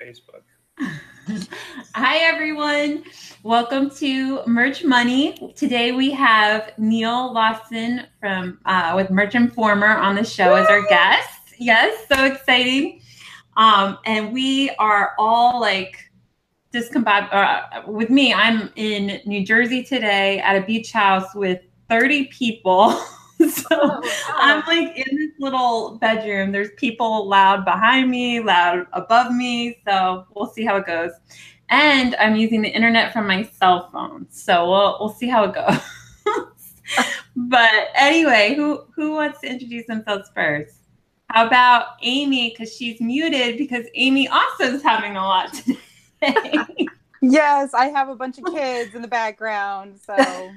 Facebook. Hi, everyone. Welcome to Merch Money. Today we have Neil Lassen from uh, with Merch Informer on the show as our guest. Yes, so exciting. Um, and we are all like discombobulated. Uh, with me, I'm in New Jersey today at a beach house with 30 people. so oh, wow. I'm like in this little bedroom. There's people loud behind me, loud above me. So we'll see how it goes. And I'm using the internet from my cell phone. So we'll we'll see how it goes. but anyway, who who wants to introduce themselves first? How about Amy? Because she's muted because Amy also is having a lot today. yes, I have a bunch of kids in the background. So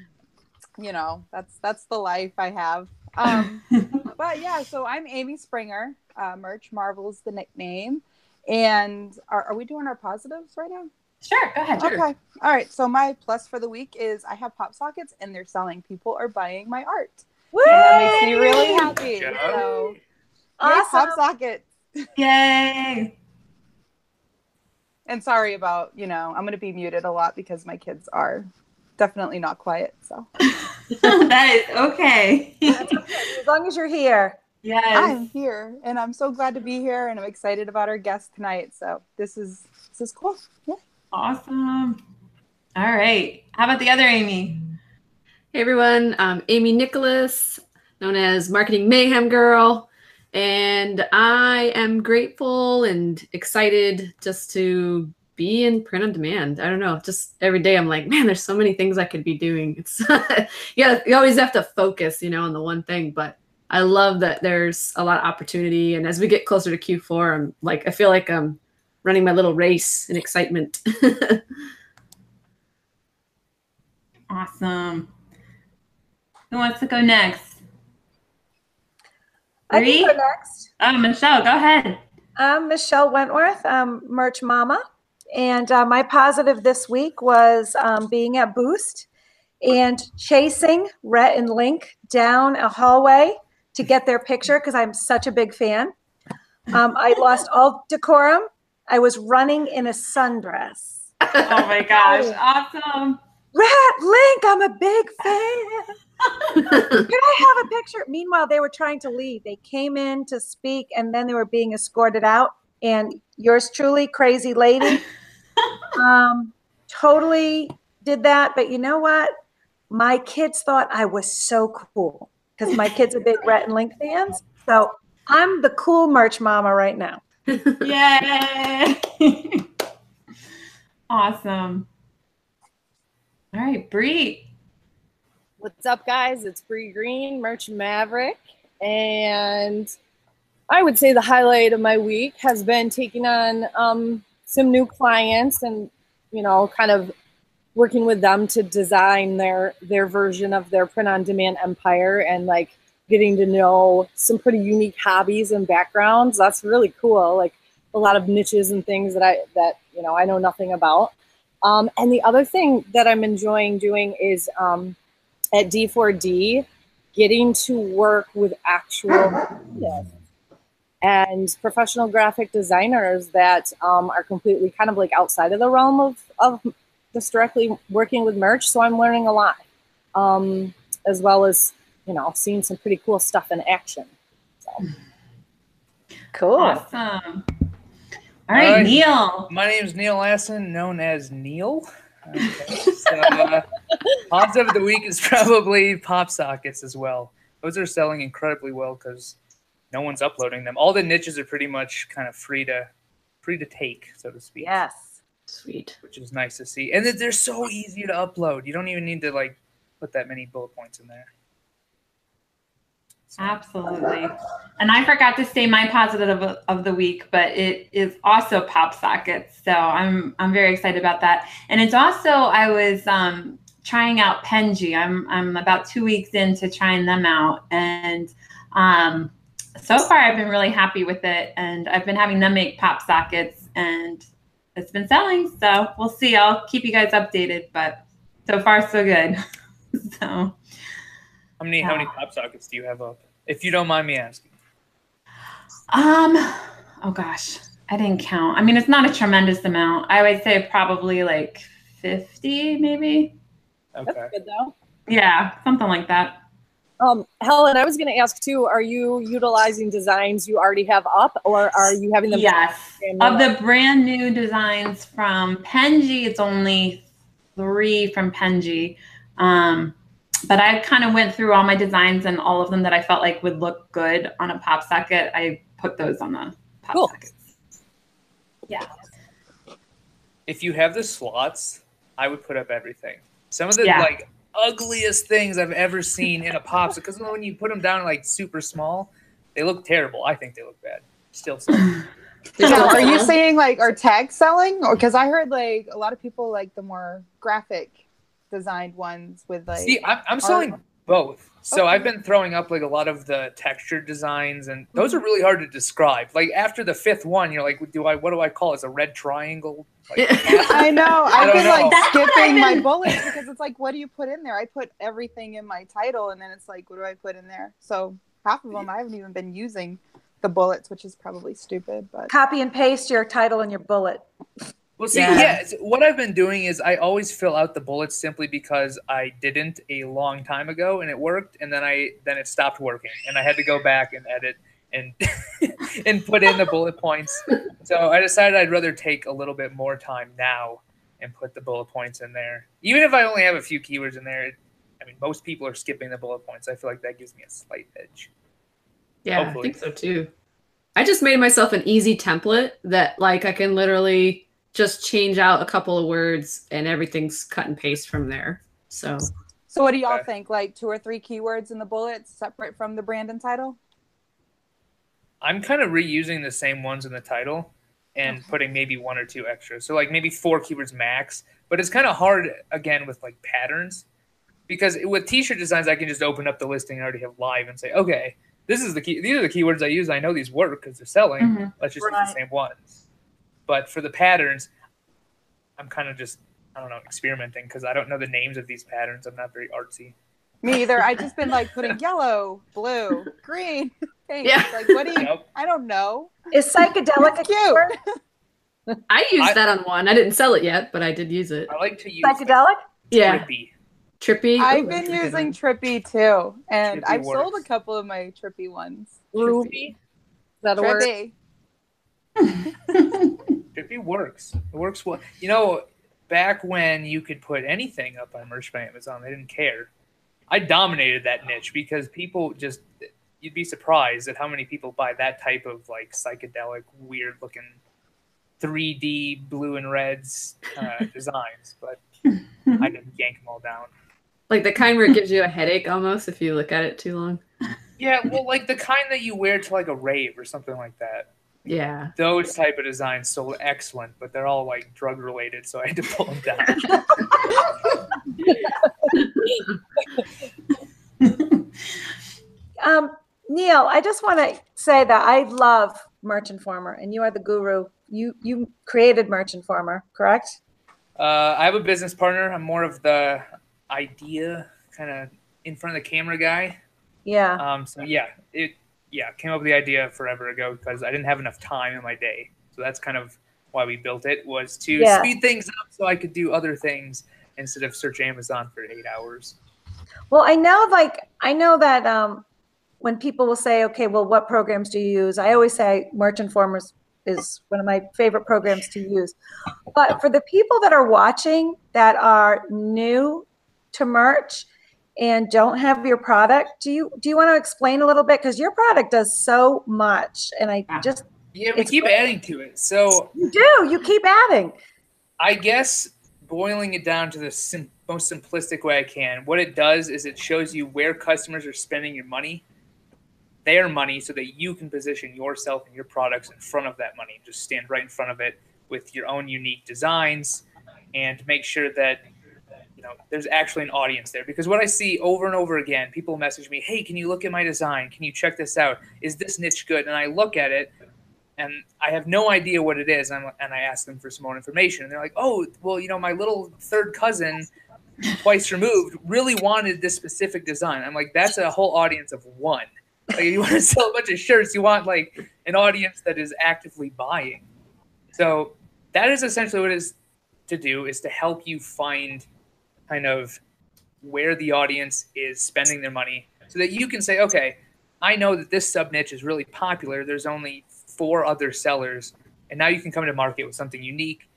you know, that's that's the life I have. Um, but yeah, so I'm Amy Springer. Uh, Merch Marvel is the nickname. And are, are we doing our positives right now? Sure, go ahead. Okay. All right. So my plus for the week is I have pop sockets and they're selling. People are buying my art. Woo! And that makes me really happy. So awesome. pop sockets. Yay. and sorry about, you know, I'm gonna be muted a lot because my kids are definitely not quiet. So that is okay. okay. As long as you're here. Yes. I'm here and I'm so glad to be here and I'm excited about our guest tonight. So this is this is cool. Yeah. Awesome. All right. How about the other Amy? Hey everyone, I'm Amy Nicholas, known as Marketing Mayhem Girl. And I am grateful and excited just to be in print on demand. I don't know. Just every day I'm like, man, there's so many things I could be doing. It's yeah, you always have to focus, you know, on the one thing. But I love that there's a lot of opportunity. And as we get closer to Q4, I'm like, I feel like I'm running my little race in excitement. awesome. Who wants to go next? I can go next. Oh, Michelle, go ahead. I'm Michelle Wentworth, I'm Merch Mama. And uh, my positive this week was um, being at Boost and chasing Rhett and Link down a hallway to get their picture because I'm such a big fan. Um, I lost all decorum. I was running in a sundress. Oh my gosh, awesome. Rhett, Link, I'm a big fan. Can I have a picture? Meanwhile, they were trying to leave. They came in to speak and then they were being escorted out. And yours truly, crazy lady, um, totally did that. But you know what? My kids thought I was so cool because my kids are big Rhett and Link fans. So I'm the cool merch mama right now. Yay! awesome. All right, Bree. What's up, guys? It's Bree Green, Merch Maverick, and I would say the highlight of my week has been taking on um, some new clients and you know kind of working with them to design their their version of their print on demand empire and like getting to know some pretty unique hobbies and backgrounds. That's really cool like a lot of niches and things that i that you know i know nothing about. Um, and the other thing that i'm enjoying doing is um, at d4d getting to work with actual and professional graphic designers that um, are completely kind of like outside of the realm of, of just directly working with merch. So I'm learning a lot, um, as well as, you know, seeing some pretty cool stuff in action. So. Cool. Awesome. All right, uh, Neil. My name is Neil Lassen, known as Neil. Okay, so, uh, positive of the week is probably pop sockets as well. Those are selling incredibly well because no one's uploading them. All the niches are pretty much kind of free to free to take, so to speak. Yes. Sweet. Which is nice to see. And they're so easy to upload. You don't even need to like put that many bullet points in there. So. Absolutely. And I forgot to say my positive of, of the week, but it is also pop sockets. So I'm I'm very excited about that. And it's also I was um, trying out Penji. I'm I'm about two weeks into trying them out, and um, so far I've been really happy with it and I've been having them make pop sockets and it's been selling. So we'll see. I'll keep you guys updated, but so far so good. so how many yeah. how many pop sockets do you have up? If you don't mind me asking. Um oh gosh. I didn't count. I mean, it's not a tremendous amount. I would say probably like 50, maybe. Okay. That's good though. Yeah, something like that. Um, Helen, I was going to ask too. Are you utilizing designs you already have up, or are you having them? Yes. Of the brand new designs from Penji, it's only three from Penji. Um, but I kind of went through all my designs and all of them that I felt like would look good on a pop socket. I put those on the pop Cool. sockets. Yeah. If you have the slots, I would put up everything. Some of the Yeah. like ugliest things I've ever seen in a popsicle. because when you put them down like super small, they look terrible. I think they look bad. Still, so. Now, are you saying like are tags selling? Or because I heard like a lot of people like the more graphic designed ones with like see, I'm, I'm selling both. So Okay. I've been throwing up like a lot of the textured designs, and those mm-hmm. are really hard to describe. Like after the fifth one, you're like, do I? What do I call it? It's a red triangle. Like, I know. I I've don't been like. That's skipping I've my bullets because it's like, what do you put in there? I put everything in my title, and then it's like, what do I put in there? So half of them I haven't even been using the bullets, which is probably stupid, but Copy and paste your title and your bullet. Well, see, Yeah. yeah. what I've been doing is I always fill out the bullets simply because I didn't a long time ago and it worked, and then I then it stopped working, and I had to go back and edit and and put in the bullet points. So I decided I'd rather take a little bit more time now and put the bullet points in there, even if I only have a few keywords in there. I mean, most people are skipping the bullet points. I feel like that gives me a slight edge. Yeah, Hopefully. I think so too. I just made myself an easy template that like I can literally just change out a couple of words and everything's cut and paste from there. So so what do y'all Okay. think? Like two or three keywords in the bullets separate from the brand and title? I'm kind of reusing the same ones in the title and Okay. putting maybe one or two extra. So like maybe four keywords max. But it's kind of hard again with like patterns because with t-shirt designs I can just open up the listing and already have live and say, okay, this is the key. These are the keywords I use. I know these work because they're selling. Mhm. Let's just use the same ones. But for the patterns, I'm kind of just I don't know experimenting because I don't know the names of these patterns. I'm not very artsy. Me either. I've just been like putting yellow, blue, green, pink. Yeah. Like what do you? Nope. I don't know. Is psychedelic It's cute. I used I- that on one. I didn't sell it yet, but I did use it. I like to use Psychedelic? Yeah, trippy. trippy. I've been trippy. using Trippy too, and Trippy I've sold a couple of my Trippy ones. Ruby. Is that a word? Trippy works. It works well. You know, back when you could put anything up on merch by Amazon, they didn't care. I dominated that niche because people just you'd be surprised at how many people buy that type of like psychedelic, weird looking 3D blue and reds uh, designs. But I didn't yank them all down. like the kind where it gives you a headache almost if you look at it too long. Yeah, well, like the kind that you wear to like a rave or something like that. Yeah. Those type of designs sold excellent, but they're all like drug related, so I had to pull them down. Um, Neil, I just want to say that I love Merch Informer, and you are the guru. You you created Merch Informer, correct? Uh, I have a business partner. I'm more of the idea, kind of in front of the camera guy. Yeah. Um, so yeah, it yeah came up with the idea forever ago because I didn't have enough time in my day. So that's kind of why we built it was to Yeah. speed things up so I could do other things instead of search Amazon for eight hours. Well, I know, like, I know that um, when people will say, okay, well, what programs do you use? I always say Merch Informers is one of my favorite programs to use. But for the people that are watching that are new to merch and don't have your product, do you do you want to explain a little bit? Because your product does so much, and I Yeah. just Yeah, we keep great. adding to it. So you do you keep adding. I guess boiling it down to the sim- most simplistic way I can, what it does is it shows you where customers are spending your money, their money, so that you can position yourself and your products in front of that money. Just stand right in front of it with your own unique designs and make sure that know there's actually an audience there. Because what I see over and over again, people message me, "Hey, can you look at my design? Can you check this out? Is this niche good?" And I look at it and I have no idea what it is. And, and I ask them for some more information. And they're like, oh, well, you know, my little third cousin, twice removed, really wanted this specific design. I'm like, that's a whole audience of one. Like, you want to sell a bunch of shirts, you want like an audience that is actively buying. So that is essentially what it is to do is to help you find kind of where the audience is spending their money so that you can say, okay, I know that this sub niche is really popular. There's only four other sellers, and now you can come to market with something unique.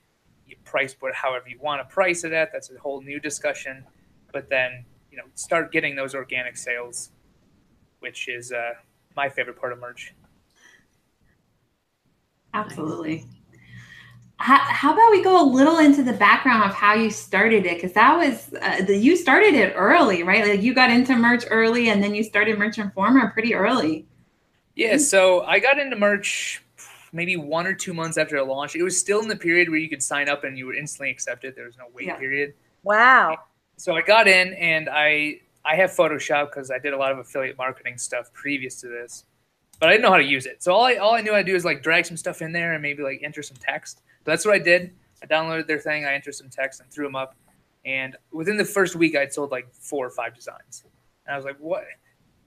You price it however you want to price it at. That's a whole new discussion. But then, you know, start getting those organic sales, which is uh, my favorite part of merch. Absolutely. How, how about we go a little into the background of how you started it? Because that was uh, the, you started it early, right? Like you got into merch early, and then you started Merch Informer pretty early. Yeah, so I got into merch maybe one or two months after it launched. It was still in the period where you could sign up and you were instantly accepted. There was no wait Yeah. period. Wow. So I got in and I I have Photoshop because I did a lot of affiliate marketing stuff previous to this, but I didn't know how to use it. So all I all I knew how to do is like drag some stuff in there and maybe like enter some text. So that's what I did. I downloaded their thing, I entered some text and threw them up, and within the first week I'd sold like four or five designs. And I was like, what?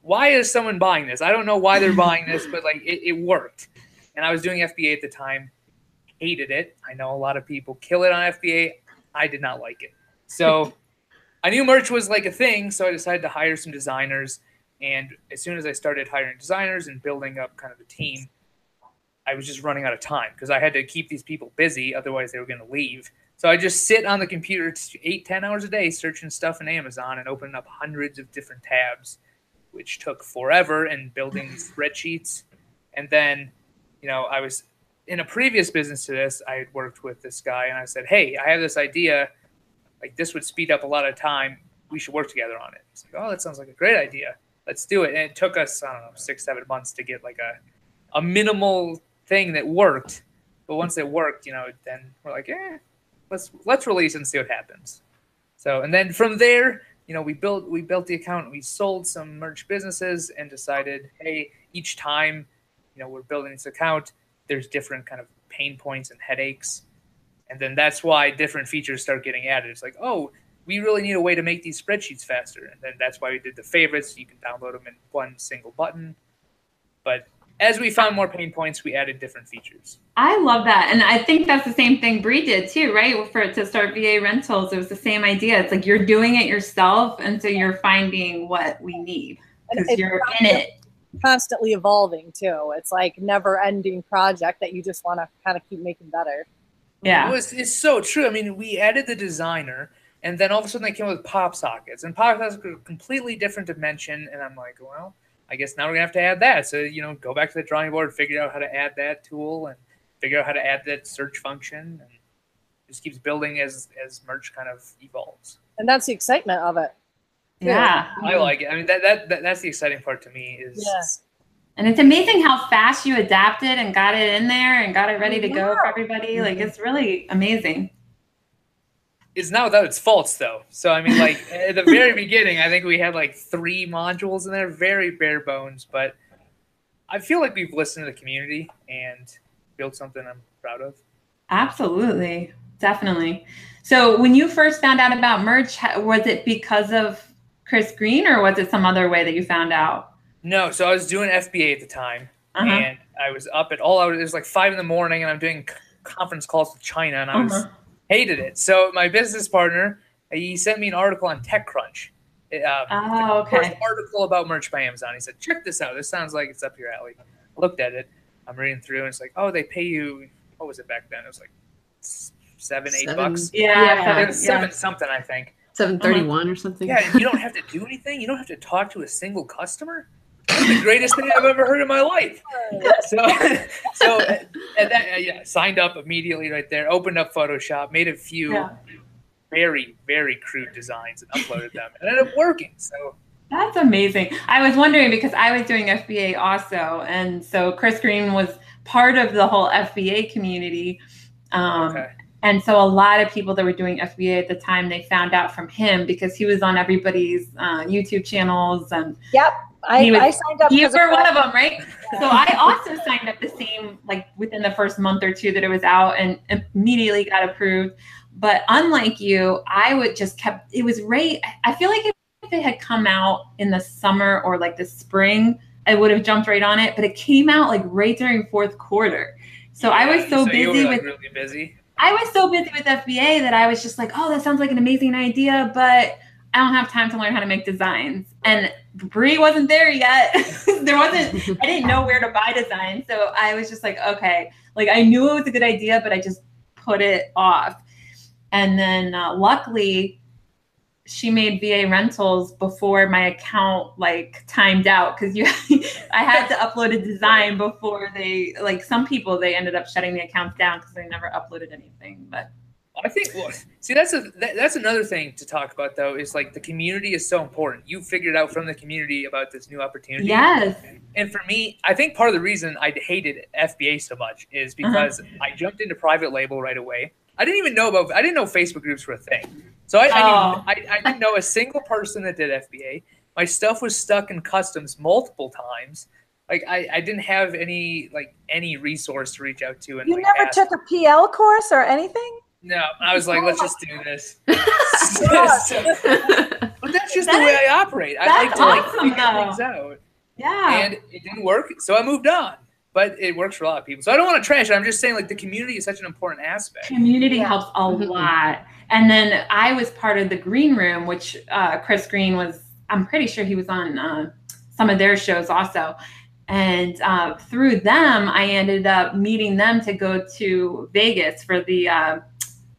Why is someone buying this? I don't know why they're buying this, but like it, it worked. And I was doing FBA at the time, hated it. I know a lot of people kill it on FBA. I did not like it. So I knew merch was like a thing, so I decided to hire some designers. And as soon as I started hiring designers and building up kind of a team, I was just running out of time because I had to keep these people busy, otherwise they were going to leave. So I just sit on the computer eight, ten hours a day searching stuff in Amazon and opening up hundreds of different tabs, which took forever and building spreadsheets. And then, you know, I was in a previous business to this, I had worked with this guy and I said, Hey, I have this idea. Like this would speed up a lot of time. We should work together on it. He's like, Oh, that sounds like a great idea. Let's do it. And it took us, I don't know, six, seven months to get like a, a minimal thing that worked. But once it worked, you know, then we're like, eh, let's let's release and see what happens. So and then from there, you know, we built we built the account, we sold some merch businesses and decided, hey, each time, you know, we're building this account, there's different kind of pain points and headaches. And then that's why different features start getting added. It's like, oh, we really need a way to make these spreadsheets faster. And then that's why we did the favorites. You can download them in one single button. But as we found more pain points, we added different features. I love that. And I think that's the same thing Bree did too, right? For it to start VA rentals, it was the same idea. It's like you're doing it yourself, and so you're finding what we need because you're in it. constantly evolving too. It's like never ending project that you just want to kind of keep making better. Yeah. It was, it's so true. I mean, we added the designer, and then all of a sudden they came with pop sockets, and pop sockets are a completely different dimension. And I'm like, well, I guess now we're gonna have to add that. So you know, go back to the drawing board, figure out how to add that tool, and figure out how to add that search function, and just keeps building as as merch kind of evolves. And that's the excitement of it. Yeah. I like it. I mean, that, that, that that's the exciting part to me is Yeah. And it's amazing how fast you adapted and got it in there and got it ready to go for everybody. Like it's really amazing. It's not without its faults though. So I mean, like at the very beginning, I think we had like three modules in there, very bare bones. But I feel like we've listened to the community and built something I'm proud of. Absolutely. Definitely. So when you first found out about merch, was it because of Chris Green or was it some other way that you found out? No, so I was doing FBA at the time, Uh-huh. and I was up at all hours. It was like five in the morning, and I'm doing conference calls with China, and I was Uh-huh. Hated it. So my business partner, he sent me an article on TechCrunch. Um, Oh, the first okay. article about merch by Amazon. He said, "Check this out. This sounds like it's up your alley." I looked at it. I'm reading through, and it's like, "Oh, they pay you. What was it back then? It was like s- seven, eight Seven. bucks. Yeah. Yeah. It was seven something, I think. Seven thirty-one or something. Yeah, you don't have to do anything. You don't have to talk to a single customer. That's the greatest thing I've ever heard in my life. So, so and that, uh, yeah, signed up immediately right there. Opened up Photoshop, made a few Yeah. very, very crude designs, and uploaded them. And it ended up working. So That's amazing. I was wondering because I was doing FBA also. And so Chris Green was part of the whole FBA community. Um, okay, And so a lot of people that were doing FBA at the time, they found out from him because he was on everybody's uh, YouTube channels and I, was- I signed up. you were one of them, right? So I also signed up the same, like within the first month or two that it was out, and immediately got approved. But unlike you, I would just kept. It was right. I feel like if it had come out in the summer or like the spring, I would have jumped right on it. But it came out like right during fourth quarter. So I was so, you busy were, like, with really busy. I was so busy with FBA that I was just like, oh, that sounds like an amazing idea, but I don't have time to learn how to make designs. And Bree wasn't there yet. there wasn't, I didn't know where to buy designs. So I was just like, okay, like I knew it was a good idea, but I just put it off. And then uh, luckily, she made VA rentals before my account like timed out because you I had to upload a design before they like some people they ended up shutting the accounts down because they never uploaded anything. But I think. Well, see, that's a that, that's another thing to talk about though. Is like the community is so important. You figured out from the community about this new opportunity. yes, And for me, I think part of the reason I hated FBA so much is uh-huh. because I jumped into private label right away. I didn't even know about. I didn't know Facebook groups were a thing. So I, I, Oh. knew, I, I didn't know a single person that did FBA. My stuff was stuck in customs multiple times. Like I, I didn't have any like any resource to reach out to. And You like, never took a PL course or anything? No, I was like, let's just do this. But that's just the That way I operate. I like to like awesome, figure though. things out. yeah. and it didn't work, so I moved on. But it works for a lot of people. So I don't want to trash it. I'm just saying, like, the community is such an important aspect. community Yeah. helps a Mhm. lot and then i was part of the green room which uh, chris green was i'm pretty sure he was on uh, some of their shows also and uh, through them i ended up meeting them to go to vegas for the uh,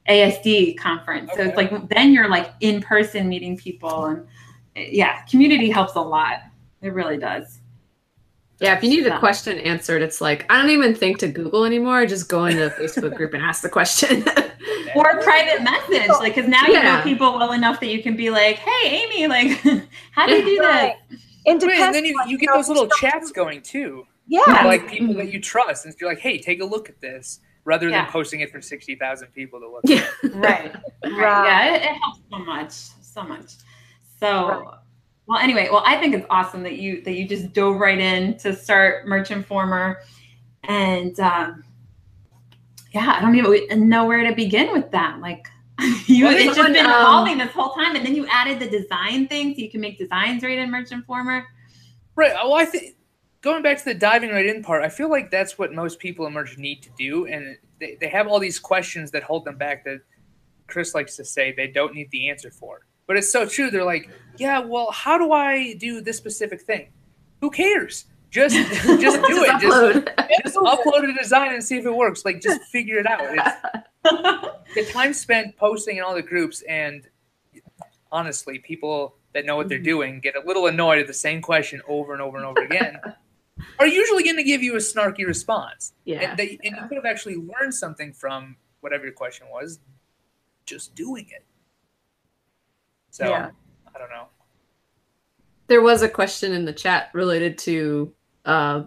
asd conference so it's like then you're like in person meeting people and yeah community helps a lot it really does Yeah, if you need a question answered, it's like I don't even think to Google anymore. I Just go into a Facebook group and ask the question. or a private message like because now you know people well enough that you can be like hey amy like how do you do this Right. Right, depends and then you, you get those little chats going too. Yeah. Yeah. Like people that you trust. And you're like, hey, take a look at this. Rather than posting it for 60,000 people to look yeah. right. Right. Yeah it, it helps so much so much. So Right. well anyway well i think it's awesome that you that you just dove right in to start merch informer and um yeah i don't even know where to begin with that. Like you Well, it's just been um, evolving this whole time and then you added the design thing so you can make designs right in merch informer Right. Well, I think going back to the diving right in part, I feel like that's what most people in merch need to do. And they, they have all these questions that hold them back that Chris likes to say they don't need the answer for. But it's so true. They're like, yeah, well, how do I do this specific thing? Who cares? Just just do Just it. Just, upload. just upload a design and see if it works. Like just figure it out. It's, the time spent posting in all the groups and honestly, people that know what they're mm-hmm. doing get a little annoyed at the same question over and over and over again. Are usually going to give you a snarky response, yeah. and, they, and you could have actually learned something from whatever your question was, just doing it. So Yeah. I don't know. There was a question in the chat related to uh,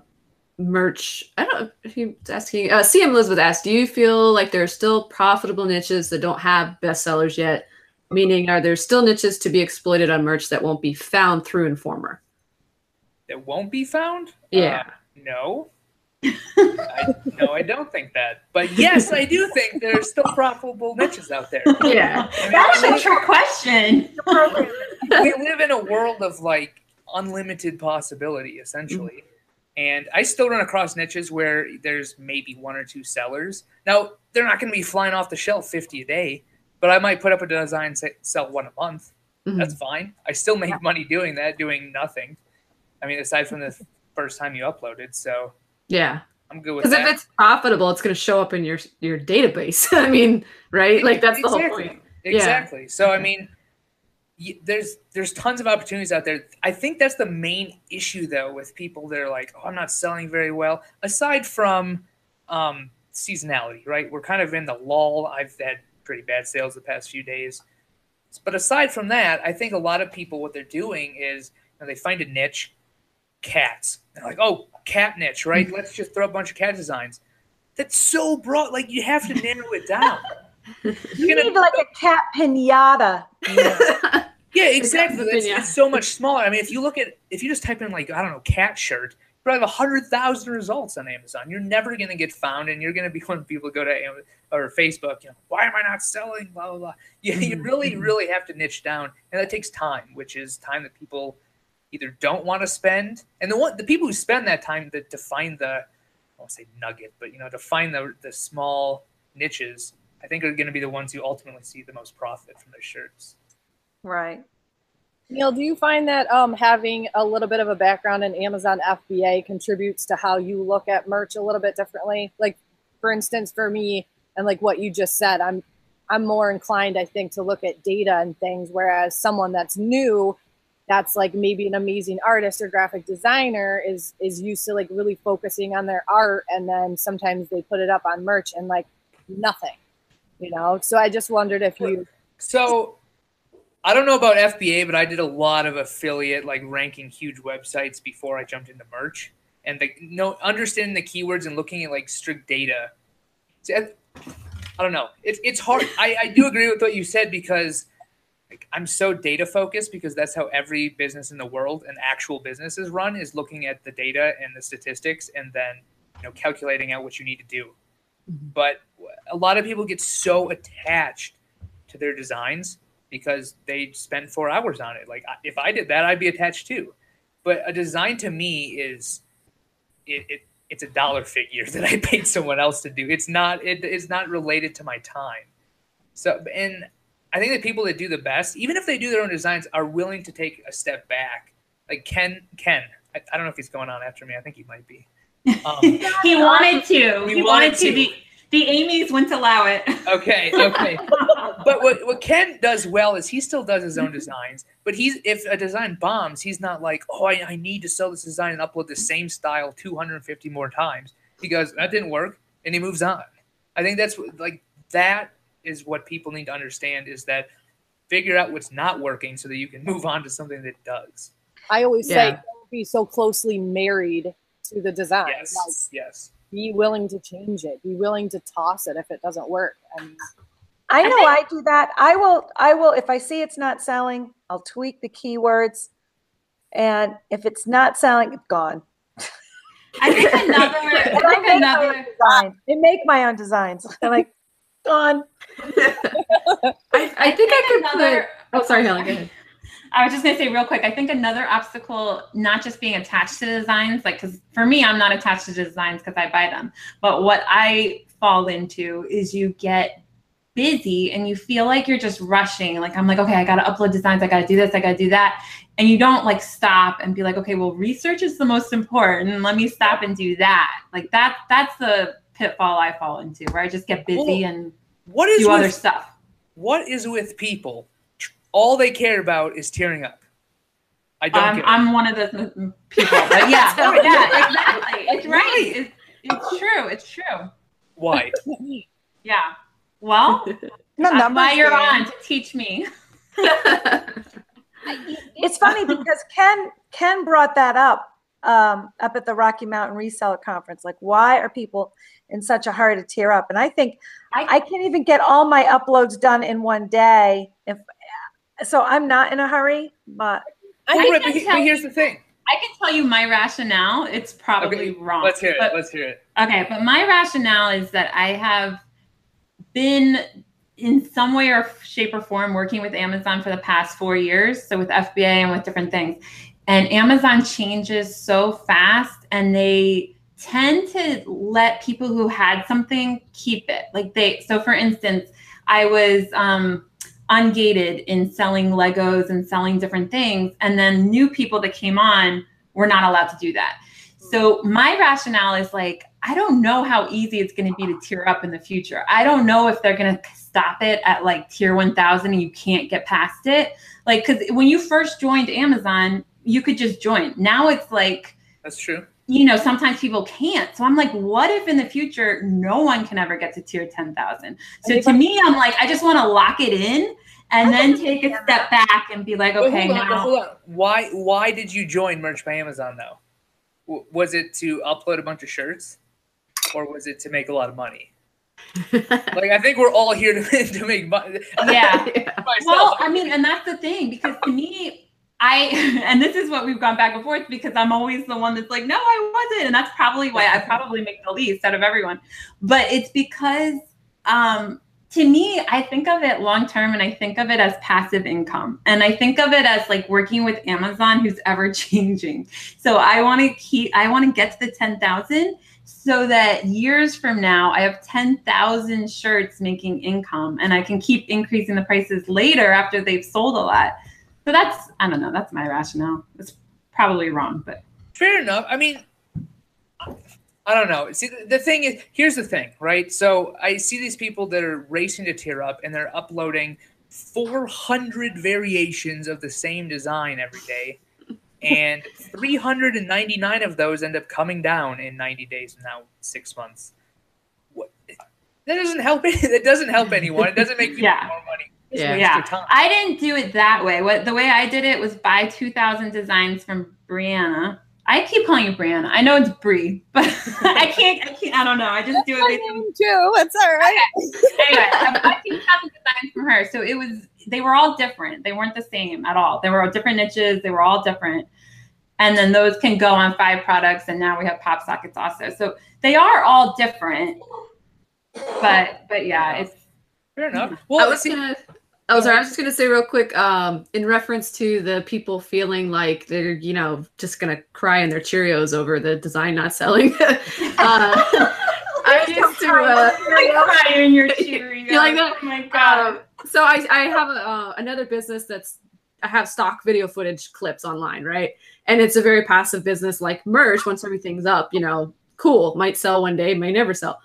merch. I don't know if he was asking. Uh, CM Elizabeth asked, "Do you feel like there are still profitable niches that don't have bestsellers yet? Meaning, are there still niches to be exploited on merch that won't be found through Informer?" That won't be found. Yeah. Uh, no. I, no, I don't think that. But yes, I do think there's still profitable niches out there. Yeah. I mean, that's we a live- trick question we live in a world of like unlimited possibility essentially and i still run across niches where there's maybe one or two sellers now they're not going to be flying off the shelf 50 a day but i might put up a design and say, sell one a month Mhm. that's fine i still make money doing that doing nothing i mean aside from the first time you uploaded so Yeah. i'm good with that. Because if it's profitable, it's going to show up in your your database. I mean, right? Like that's the whole point. Exactly. So I mean, y- there's there's tons of opportunities out there. I think that's the main issue though with people that are like, oh, I'm not selling very well. Aside from um, seasonality, right? We're kind of in the lull. I've had pretty bad sales the past few days. But aside from that, I think a lot of people what they're doing is you know, they find a niche, cats. They're like, oh, cat niche, right? Let's just throw a bunch of cat designs. That's so broad. Like you have to narrow it down. You You're gonna- need like a cat pinata. Yeah, exactly. It's, Yeah. it's so much smaller. I mean, if you look at if you just type in like I don't know cat shirt, you probably have a hundred thousand results on Amazon. You're never going to get found, and you're going to be one of people go to Amazon or Facebook. You know, why am I not selling? Blah blah blah. You, you mm-hmm. really mm-hmm. really have to niche down, and that takes time, which is time that people either don't want to spend, and the one the people who spend that time to find the I won't say nugget, but you know, to find the the small niches, I think are going to be the ones who ultimately see the most profit from their shirts. Right. Neil, do you find that um, having a little bit of a background in Amazon FBA contributes to how you look at merch a little bit differently? Like, for instance, for me, and like what you just said, I'm I'm more inclined, I think, to look at data and things, whereas someone that's new, that's like maybe an amazing artist or graphic designer is is used to like really focusing on their art, and then sometimes they put it up on merch and like nothing, you know. So I just wondered if you. So I don't know about FBA, but I did a lot of affiliate, like ranking huge websites before I jumped into merch. And the no understanding the keywords and looking at like strict data. I, I don't know. It's it's hard. I, I do agree with what you said because like, I'm so data focused because that's how every business in the world and actual business is run is looking at the data and the statistics and then you know calculating out what you need to do. Mm-hmm. But a lot of people get so attached to their designs because they spend four hours on it. Like if I did that, I'd be attached too. But a design to me is it, it it's a dollar figure that I paid someone else to do. It's not it, it's not related to my time. So and I think the people that do the best, even if they do their own designs, are willing to take a step back. Like Ken Ken, I, I don't know if he's going on after me. I think he might be. Um, He wanted to. He He, wanted wanted to. to. The, the Amy's wouldn't allow it. okay, okay. but what, what Ken does well is he still does his own designs. But he's if a design bombs, he's not like, oh, I, I need to sell this design and upload the same style 250 more times. He goes, that didn't work, and he moves on. I think that's like that is what people need to understand is that figure out what's not working so that you can move on to something that does. I always say don't be so closely married to the design. Like, Yes, yes. be willing to change it. Be willing to toss it if it doesn't work. And I know I do that. I will, I will, if I see it's not selling, I'll tweak the keywords. And if it's not selling, it's gone. I think another. I I think make my own another. designs. I make my own designs. I'm like, gone. I, I think I could another. put. Oh, sorry, Helen. Go ahead. I was just gonna say real quick. I think another obstacle, not just being attached to designs, like because for me, I'm not attached to designs because I buy them. But what I fall into is you get busy and you feel like you're just rushing. Like I'm like, okay, I gotta upload designs. I gotta do this. I gotta do that. And you don't like stop and be like, okay, well, research is the most important. Let me stop and do that. Like that. That's the pitfall I fall into, where I just get busy Well, and What is do other stuff. what is with people? All they care about is tiering up. I don't I'm. I'm one of those people, but yeah, Tell me. yeah, exactly. It's right. Right. It's, it's true. It's true. Why? Yeah. Well, The that's numbers why you're on to teach me. It's funny because Ken Ken brought that up um, up at the Rocky Mountain Reseller Conference. Like, why are people in such a hurry to tier up? And I think I- I can't even get all my uploads done in one day. If so, I'm not in a hurry. But I Well, can but, but he- tell- but here's the thing. I can tell you my rationale. It's probably Okay, wrong. Let's hear it. but- Let's hear it. Okay, but my rationale is that I have been in some way or shape or form working with Amazon for the past four years. So with FBA and with different things. And Amazon changes so fast and they tend to let people who had something keep it. Like they, so for instance, I was um, ungated in selling Legos and selling different things. And then new people that came on were not allowed to do that. So my rationale is like, I don't know how easy it's going to be to tier up in the future. I don't know if they're going to stop it at like tier 1000 and you can't get past it. Like, because when you first joined Amazon, you could just join. Now it's like, That's true. you know, sometimes people can't. So I'm like, what if in the future no one can ever get to tier 10,000? So to me, I'm like, I just want to lock it in and then take a step back and be like, okay, hold on, now. hold on. Why? Why did you join Merch by Amazon though? W- Was it to upload a bunch of shirts, or was it to make a lot of money? Like I think we're all here to, to make money. Yeah. Myself, Well, I mean, and that's the thing because to me, I and this is what we've gone back and forth because I'm always the one that's like, no, I wasn't, and that's probably why I probably make the least out of everyone. But it's because um, to me, I think of it long term, and I think of it as passive income, and I think of it as like working with Amazon, who's ever changing. So I want to keep, I want to get to the ten thousand. so that years from now I have 10,000 shirts making income and I can keep increasing the prices later after they've sold a lot. So that's, I don't know, that's my rationale. It's probably wrong, but Fair enough. I mean, I don't know. See, the, thing is, here's the thing, right? So I see these people that are racing to tier up, and they're uploading 400 variations of the same design every day, and 399 of those end up coming down in 90 days, now six months. What? That doesn't help. That doesn't help anyone. It doesn't make people Yeah. more money. It's Yeah. yeah, time. I didn't do it that way. What the way I did it was buy 2,000 designs from Brianna. I keep calling you Brianna. I know it's Bree, but I can't, I can't, I don't know. I just do it My name too. It's all right. anyway, I bought 2,000 designs from her. So it was, they were all different. They weren't the same at all. They were all different niches. They were all different. And then those can go on five products. And now we have pop sockets also. So they are all different. But, but yeah, it's, Fair enough. I Well, was see, gonna. Oh, sorry. I was just gonna say real quick, um, in reference to the people feeling like they're, you know, just gonna cry in their Cheerios over the design not selling. uh, I used to. Uh, cry in your Cheerios. You like that? Oh my God. um, so I, I have a, uh, another business that's I have stock video footage clips online, right? And it's a very passive business like merch. Once everything's up, you know, cool, might sell one day, may never sell.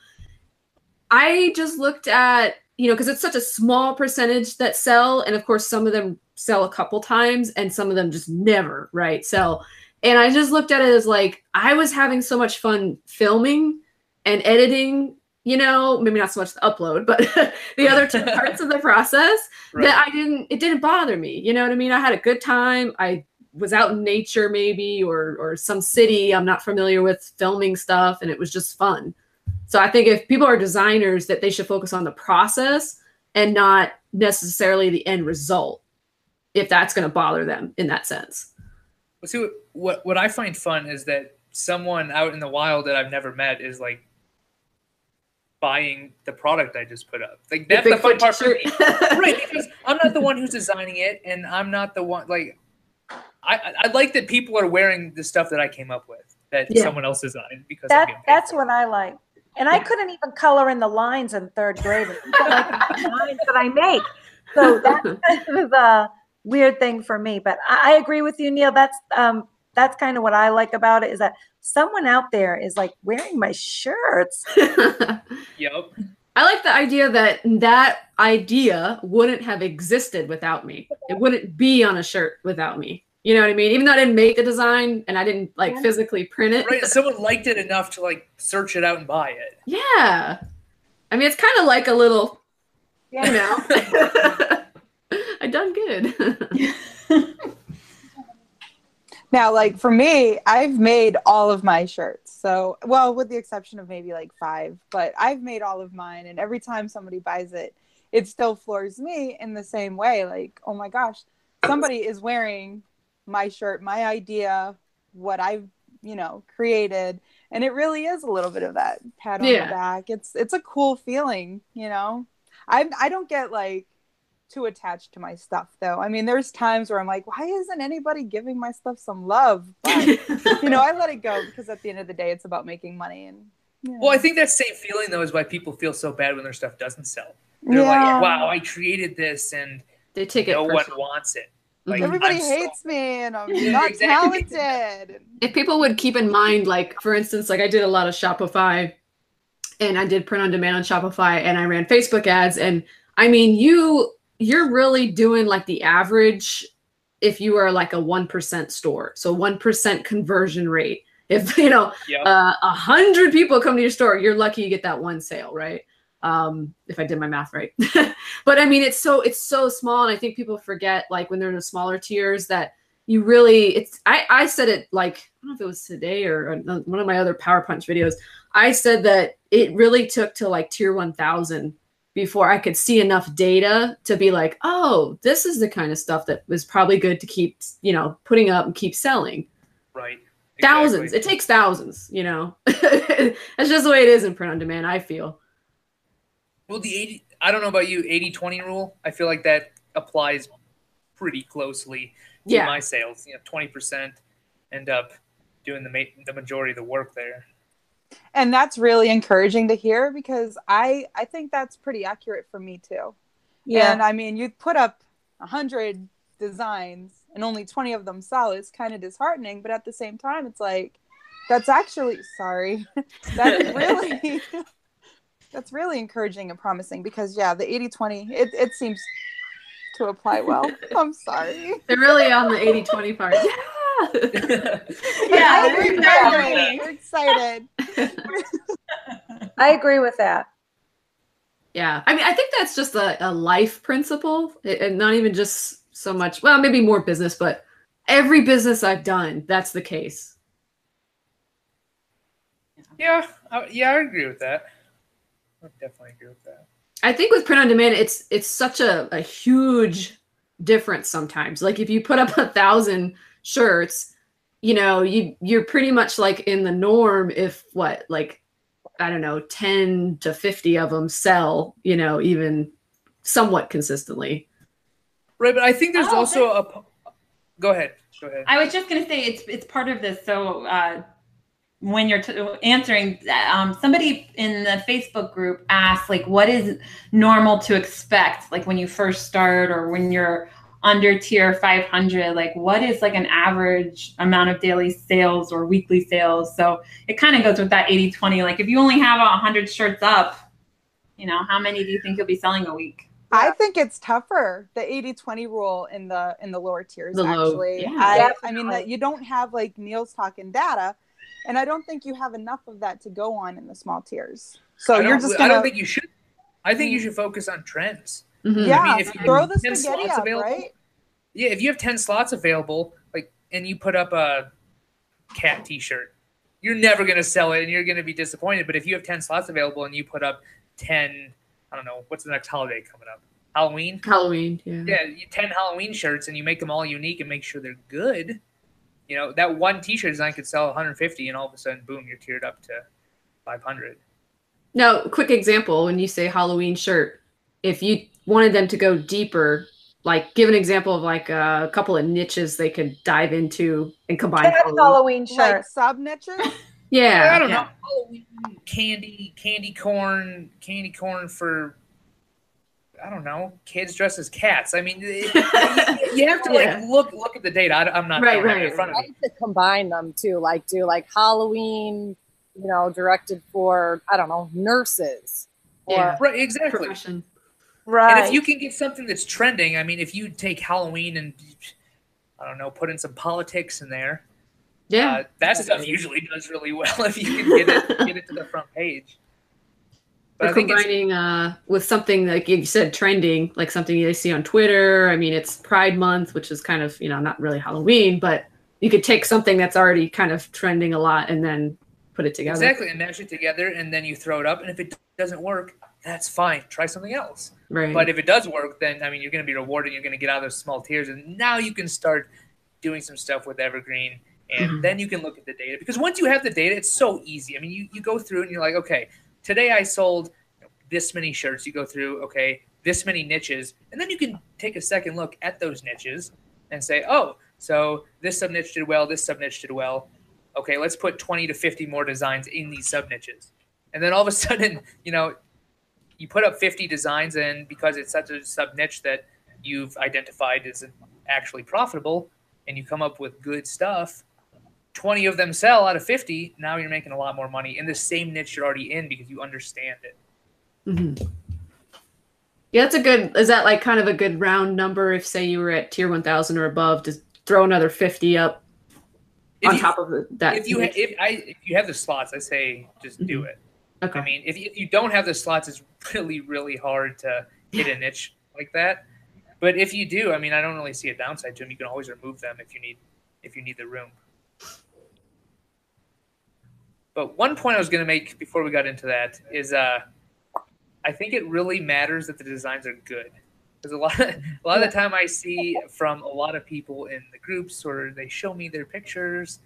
I just looked at, you know, because it's such a small percentage that sell, and of course some of them sell a couple times, and some of them just never, right? Sell. And I just looked at it as like I was having so much fun filming and editing you know, maybe not so much the upload, but the other two parts of the process Right. that I didn't, it didn't bother me. You know what I mean? I had a good time. I was out in nature maybe, or, or some city I'm not familiar with filming stuff. And it was just fun. So I think if people are designers that they should focus on the process and not necessarily the end result, if that's going to bother them in that sense. Well, see, what, what what I find fun is that someone out in the wild that I've never met is like buying the product I just put up. Like that's the, fun Bigfoot part for me, right? Because I'm not the one who's designing it, and I'm not the one like. I, I I like that people are wearing the stuff that I came up with that Yeah. someone else designed because I'm That that's what I like. And I couldn't even color in the lines in third grade. like lines that I make. So that's kind of the weird thing for me. But I, I agree with you, Neil. That's um that's kind of what I like about it is that someone out there is like wearing my shirts. Yep. I like the idea that that idea wouldn't have existed without me. It wouldn't be on a shirt without me. You know what I mean? Even though I didn't make the design and I didn't like Yeah. physically print it. Right. Someone liked it enough to like search it out and buy it. Yeah. I mean, it's kind of like a little, you know, I done good. Now, like for me, I've made all of my shirts. So, well, with the exception of maybe like five, but I've made all of mine. And every time somebody buys it, it still floors me in the same way. Like, oh my gosh, somebody is wearing my shirt, my idea, what I've, you know, created. And it really is a little bit of that pat on Yeah. the back. It's it's a cool feeling, you know. I I don't get like too attached to my stuff though. I mean, there's times where I'm like, why isn't anybody giving my stuff some love? But you know, I let it go because at the end of the day, it's about making money. And you know. Well, I think that same feeling though is why people feel so bad when their stuff doesn't sell. They're Yeah. like, "Wow, I created this and they take it no one wants it." Like, everybody I'm so- hates me, and I'm not exactly. talented. if people would keep in mind like for instance like i did a lot of shopify and i did print on demand on shopify and i ran facebook ads and i mean you you're really doing like the average if you are like a 1% store so 1% conversion rate if you know Yep. uh, a hundred people come to your store you're lucky you get that one sale right um if i did my math right. But i mean it's so it's so small and i think people forget like when they're in the smaller tiers that you really it's i i said it like i don't know if it was today or one of my other power punch videos. I said that it really took to like tier 1000 before i could see enough data to be like oh this is the kind of stuff that was probably good to keep you know putting up and keep selling. Right. thousands. It takes thousands you know? That's just the way it is in print on demand i feel Well, the 80, I don't know about you, 80 20 rule, I feel like that applies pretty closely to yeah my sales. You know, 20% end up doing the, ma- the majority of the work there. and that's really encouraging to hear because I I think that's pretty accurate for me too. Yeah. And I mean, you put up a hundred designs and only twenty of them sell. It's kind of disheartening, but at the same time, it's like that's actually sorry. that's really that's really encouraging and promising because yeah, the 80-20, it, it seems to apply well. I'm sorry. They're really on the 80-20 part. Yeah. Yeah, we're they're excited. We're excited. I agree with that. Yeah, I mean, I think that's just a, a life principle, and not even just so much. Well, maybe more business, but every business I've done, that's the case. Yeah, I, yeah, I agree with that. I definitely agree with that. I think with print on demand, it's it's such a, a huge difference sometimes. Like if you put up a thousand shirts, you know, you you're pretty much like in the norm if what like I don't know, ten to fifty of them sell, you know, even somewhat consistently. Right, but I think there's Oh, also a. Go ahead. Go ahead. I was just going to say it's it's part of this. So uh, when you're t- answering, um, somebody in the Facebook group asked like, "What is normal to expect? Like when you first start, or when you're under tier 500? Like what is like an average amount of daily sales or weekly sales?" So it kind of goes with that 80-20. Like if you only have hundred shirts up, you know, how many do you think you'll be selling a week? I think it's tougher the 80-20 rule in the in the lower tiers The low- actually. yeah. I, I mean that you don't have like Neil's talking data and I don't think you have enough of that to go on in the small tiers. So you're just I gonna don't think you should. I think you should focus on trends. Mhm. yeah, I mean, if you throw have the 10 spaghetti slots up, available, right? Yeah, if you have ten slots available, like, and you put up a cat T-shirt, you're never gonna sell it, and you're gonna be disappointed. But if you have ten slots available and you put up ten, I don't know, what's the next holiday coming up? Halloween. Halloween, yeah. Yeah, ten Halloween shirts, and you make them all unique and make sure they're good. You know, that one T-shirt design could sell 150, and all of a sudden, boom, you're tiered up to 500. Now, quick example when you say Halloween shirt, if you wanted them to go deeper, like give an example of like a couple of niches they could dive into and combine. Cat Halloween. Halloween Like shirt. sub niches. Yeah, I don't yeah. know. Halloween candy, candy corn, candy corn for I don't know, kids dressed as cats. I mean, it- you, you have to like Yeah. look look at the data. I, am not Right, don't have right. in front of I me. to combine them too, like do like Halloween, you know, directed for I don't know nurses or Yeah. Right, exactly. profession. Right. And if you can get something that's trending, I mean, if you take Halloween and I don't know, put in some politics in there, Yeah, uh, that stuff usually does really well if you can get it get it to the front page. But I think combining uh, with something like you said, trending, like something you see on Twitter. I mean, it's Pride Month, which is kind of you know not really Halloween, but you could take something that's already kind of trending a lot and then put it together. exactly and mash it together, and then you throw it up. And if it doesn't work, that's fine. Try something else. Right. But if it does work, then I mean, you're going to be rewarded. You're going to get out of those small tiers, and now you can start doing some stuff with Evergreen, and Mhm. then you can look at the data. Because once you have the data, it's so easy. I mean, you, you go through and you're like, okay, today I sold this many shirts. You go through, okay, this many niches, and then you can take a second look at those niches and say, oh, so this sub niche did well, this sub niche did well. Okay, let's put 20 to 50 more designs in these sub niches. And then all of a sudden, you know, you put up 50 designs and because it's such a sub niche that you've identified as actually profitable and you come up with good stuff 20 of them sell out of 50 now you're making a lot more money in the same niche you're already in because you understand it Mhm. Yeah, that's a good. Is that like kind of a good round number? If say you were at tier one thousand or above, to throw another fifty up if on you, top of that. if you ha- if I if you have the slots I say just do it okay. I mean if, if you don't have the slots it's really really hard to hit a niche like that but if you do I mean I don't really see a downside to them you can always remove them if you need if you need the room but one point I was going to make before we got into that is uh, I think it really matters that the designs are good. Because a lot a lot of the time I see from a lot of people in the groups or they show me their pictures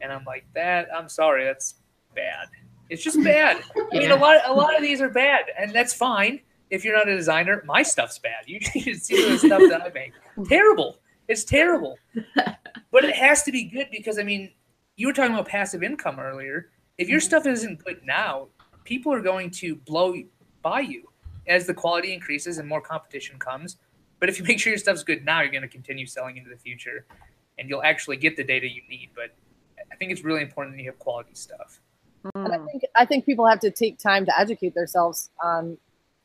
and I'm like that I'm sorry that's bad. It's just bad. I mean a lot a lot of these are bad and that's fine if you're not a designer. My stuff's bad. You should see the stuff that I make. Terrible. It's terrible. But it has to be good because I mean you were talking about passive income earlier if your mm-hmm. stuff isn't good now, people are going to blow by you as the quality increases and more competition comes. But if you make sure your stuff's good now, you're going to continue selling into the future, and you'll actually get the data you need. But I think it's really important that you have quality stuff. Mm. And I think I think people have to take time to educate themselves on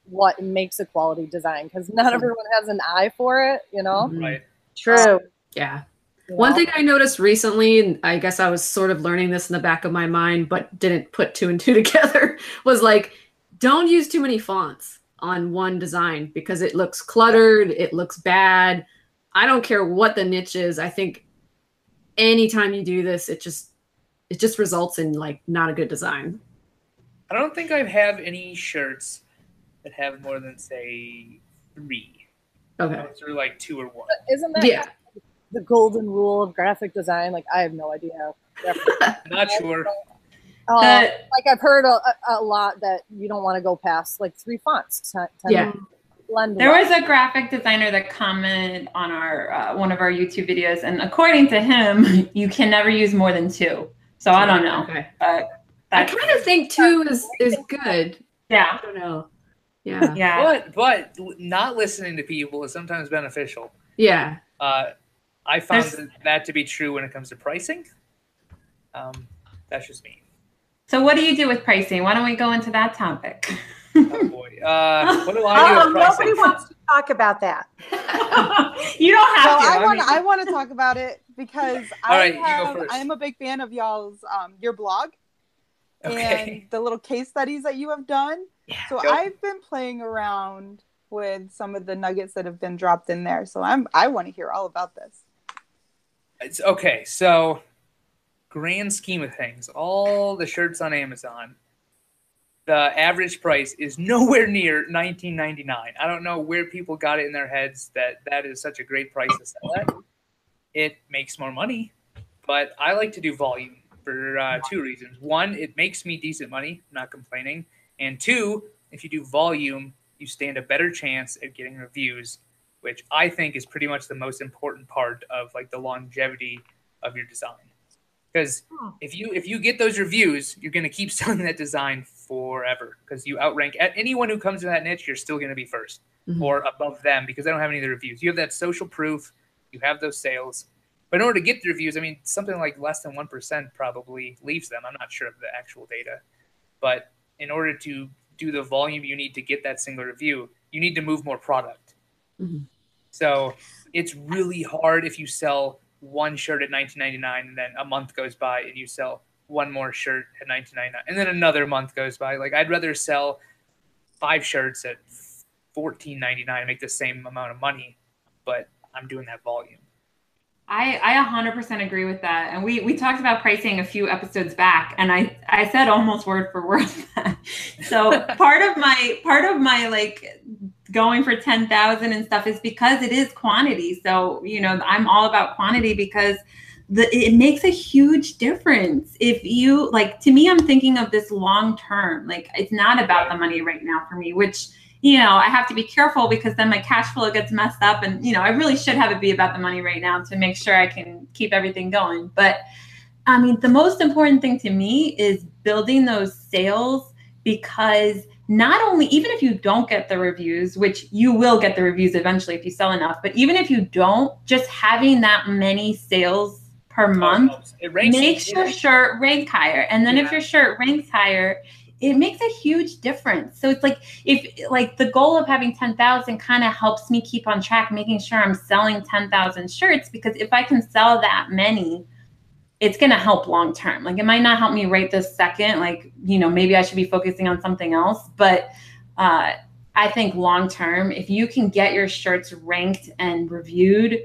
what makes a quality design because not everyone has an eye for it. You know. Mhm. Right. True. Um, yeah. You One thing I noticed recently, and I guess I was sort of learning this in the back of my mind, but didn't put two and two together, was like, don't use too many fonts on one design because it looks cluttered, it looks bad. I don't care what the niche is. I think anytime you do this, it just it just results in like not a good design. I don't think I have any shirts that have more than say three. Okay. Those are like two or one. Isn't that Yeah. The golden rule of graphic design? Like I have no idea. Not sure. Uh, The- like I've heard a, a- a lot that you don't want to go past like three fonts. to- to Yeah. blend There was a graphic designer that commented on our uh, one of our YouTube videos, and according to him, you can never use more than two. So I don't know, Okay. but I kind of think two is is good. yeah, I don't know. Yeah. yeah. But but not listening to people is sometimes beneficial. Yeah. Uh, I found There's- that, that to be true when it comes to pricing. Um, that's just me. So what do you do with pricing? Why don't we go into that topic? Oh boy. Uh, what do I do Oh, with nobody wants to talk about that. you don't So have to. I want mean- I want to talk about it because I right, have. I am a big fan of y'all's um your blog Okay. and the little case studies that you have done. Yeah. So Go. I've been playing around with some of the nuggets that have been dropped in there. So I'm I want to hear all about this. It's okay. So, grand scheme of things, all the shirts on Amazon, the average price is nowhere near 19.99. I don't know where people got it in their heads that that is such a great price to sell at. It makes more money, but I like to do volume for uh, two reasons. One, it makes me decent money, I'm not complaining, and two, if you do volume, you stand a better chance at getting reviews which I think is pretty much the most important part of like the longevity of your design. Because Hmm. if you if you get those reviews, you're going to keep selling that design forever. Because you outrank at anyone who comes in that niche, you're still going to be 1st Mhm. or above them because they don't have any of the reviews. You have that social proof, you have those sales. But in order to get the reviews, I mean, something like less than one percent probably leaves them. I'm not sure of the actual data, but in order to do the volume you need to get that single review, you need to move more product. Mhm. So it's really hard if you sell one shirt at 19.99 and then a month goes by and you sell one more shirt at 19.99 and then another month goes by. Like I'd rather sell five shirts at 14.99 and make the same amount of money, but I'm doing that volume. I, I 100% agree with that. And we, we talked about pricing a few episodes back and I, I said almost word for word. So part of my, part of my like going for 10,000 and stuff is because it is quantity. So, you know, I'm all about quantity because the, it makes a huge difference. If you like, to me, I'm thinking of this long term, like it's not about the money right now for me, which you know, I have to be careful because then my cash flow gets messed up. And, you know, I really should have it be about the money right now to make sure I can keep everything going. But I mean, the most important thing to me is building those sales because not only, even if you don't get the reviews, which you will get the reviews eventually if you sell enough, but even if you don't, just having that many sales per month It ranks makes your shirt rank higher. And then if your shirt ranks higher, it makes a huge difference. So it's like if like the goal of having 10,000 kind of helps me keep on track making sure I'm selling 10,000 shirts because if I can sell that many it's going to help long term. Like it might not help me right this second like you know maybe I should be focusing on something else, but uh I think long term if you can get your shirts ranked and reviewed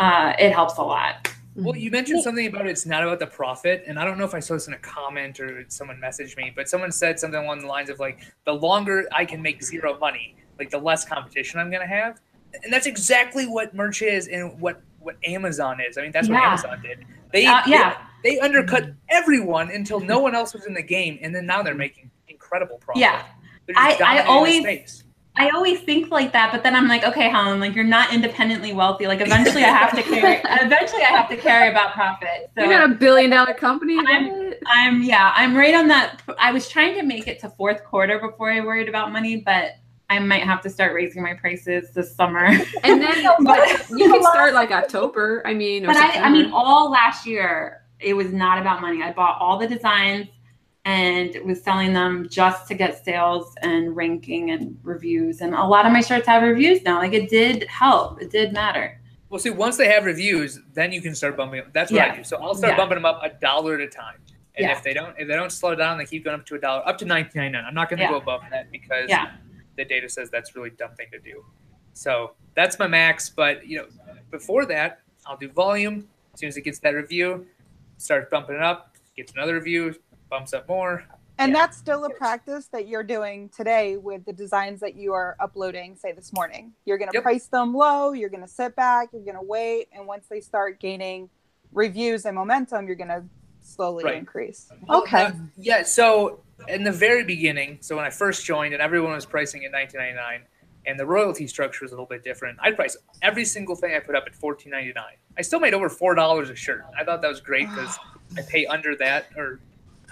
uh it helps a lot. Well, you mentioned something about it's not about the profit, and I don't know if I saw this in a comment or someone messaged me, but someone said something along the lines of like, the longer I can make zero money, like the less competition I'm gonna have, and that's exactly what merch is and what what Amazon is. I mean, that's what Amazon did. They Uh, yeah. they, they undercut everyone until no one else was in the game, and then now they're making incredible profit. Yeah. I- I always- I always think like that, but then I'm like, okay, Helen, like you're not independently wealthy. Like eventually I have to carry eventually I have to carry about profit. So you got a billion dollar company. I'm- I'm yeah, I'm right on that. I was trying to make it to fourth quarter before I worried about money, but I might have to start raising my prices this summer. And then, but you can start like October. I mean, or but I, I mean, all last year it was not about money. I bought all the designs and was selling them just to get sales and ranking and reviews. And a lot of my shirts have reviews now. Like it did help. It did matter. Well, see, once they have reviews, then you can start bumping them. That's what I do. So I'll start Yeah. bumping them up a dollar at a time. And Yeah. if they don't, if they don't slow down, they keep going up to a dollar, up to nineteen ninety nine. I'm not going to Yeah. go above that because Yeah. The data says that's really dumb thing to do. So that's my max. But you know, before that, I'll do volume. As soon as it gets that review, start bumping it up. Gets another review, bumps up more. And Yeah. that's still a practice that you're doing today with the designs that you are uploading, say this morning. You're going to Yep. price them low, you're going to sit back, you're going to wait, and once they start gaining reviews and momentum, you're going to slowly Right. increase. Okay. uh, yeah. So in the very beginning, so when I first joined and everyone was pricing at 19.99, and the royalty structure was a little bit different. I price every single thing I put up at 14.99. I still made over four dollars a shirt. I thought that was great because I pay under that or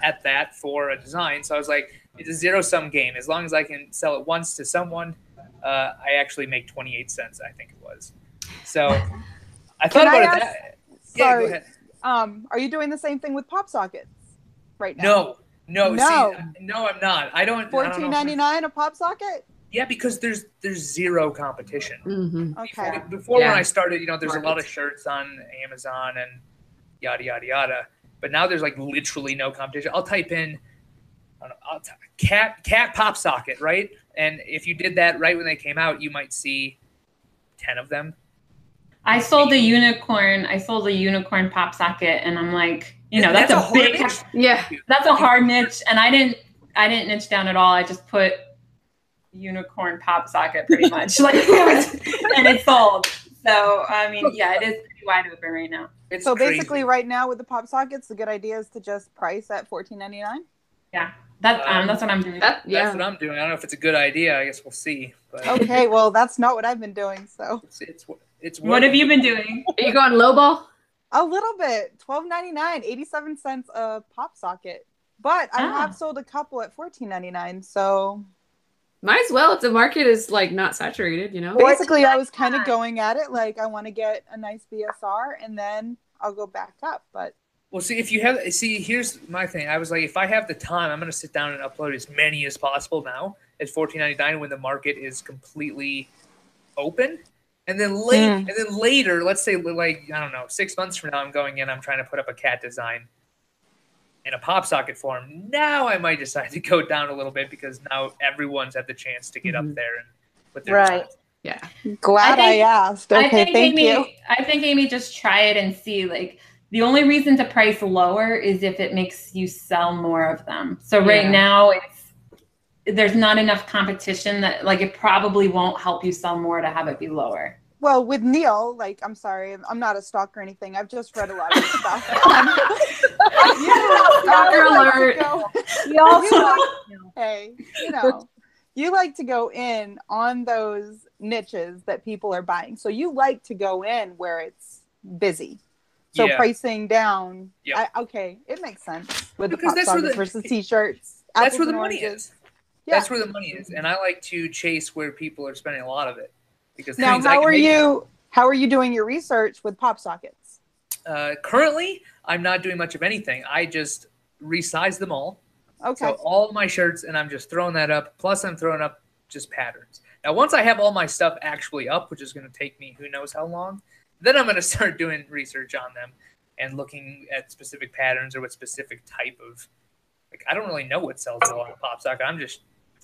at that for a design. So I was like, it's a zero sum game. As long as I can sell it once to someone, uh, I actually make 28 cents. I think it was. So I thought I about it. ask- That, yeah, Sorry. ahead. Um, are you doing the same thing with pop sockets right now? No, no, No. See, no, I'm not. I don't. I don't know Fourteen if- ninety nine a pop socket? Yeah, because there's there's zero competition. Mhm. Okay. Before when Yeah. I started, you know, there's a lot of shirts on Amazon and yada yada yada. But now there's like literally no competition. I'll type in I don't know, I'll t- cat cat pop socket, right? And if you did that right when they came out, you might see ten of them. I sold a unicorn. I sold a unicorn pop socket, and I'm like, you know, that's, a, hard big, niche. Yeah. that's a hard niche, and I didn't, I didn't niche down at all. I just put unicorn pop socket pretty much, like, and it sold. So I mean, yeah, it is pretty wide open right now. It's So crazy. basically, right now with the pop sockets, the good idea is to just price at fourteen ninety nine. That's um, Um, that's what I'm doing. That, that's what I'm doing. I don't know if it's a good idea. I guess we'll see. But Okay, well that's not what I've been doing. So it's it's it's what have you been doing? Are you going lowball? a little bit, twelve ninety nine, eighty seven cents a pop socket. But I Ah. have sold a couple at fourteen ninety nine. So Might as well if the market is like not saturated, you know? basically, I was kind of going at it like I want to get a nice BSR, and then I'll go back up. But Well, see, if you have, see, here's my thing. I was like, if I have the time, I'm going to sit down and upload as many as possible now at 14.99 when the market is completely open, and then late, Mm. and then later, let's say like I don't know, six months from now, I'm going in, I'm trying to put up a cat design in a pop socket form. Now I might decide to go down a little bit because now everyone's had the chance to get up Mhm. there and put their Right. designs. Yeah. glad I, think- asked. I Okay, think thank Amy, you. I think Amy, just try it and see. Like the only reason to price lower is if it makes you sell more of them. So right Yeah. now it's there's not enough competition that like it probably won't help you sell more to have it be lower. Well, with Neil, like I'm sorry, I'm not a stalker or anything. I've just read a lot of stuff. Um, you Stalker I like to alert. go- We all you saw like, hey, you know, you like to go in on those niches that people are buying. So you like to go in where it's busy. So Yeah. pricing down. Yep. I, okay, it makes sense with the pop that's where the- versus t-shirts. That's where the and money is. Yeah. That's where the money is, and I like to chase where people are spending a lot of it because Now, how are it. you? How are you doing your research with pop sockets? Uh, currently, I'm not doing much of anything. I just resize them all. Okay. So all my shirts, and I'm just throwing that up. Plus, I'm throwing up just patterns. Now, once I have all my stuff actually up, which is going to take me who knows how long, then I'm going to start doing research on them and looking at specific patterns or what specific type of. Like, I don't really know what sells well on pop socket. I'm just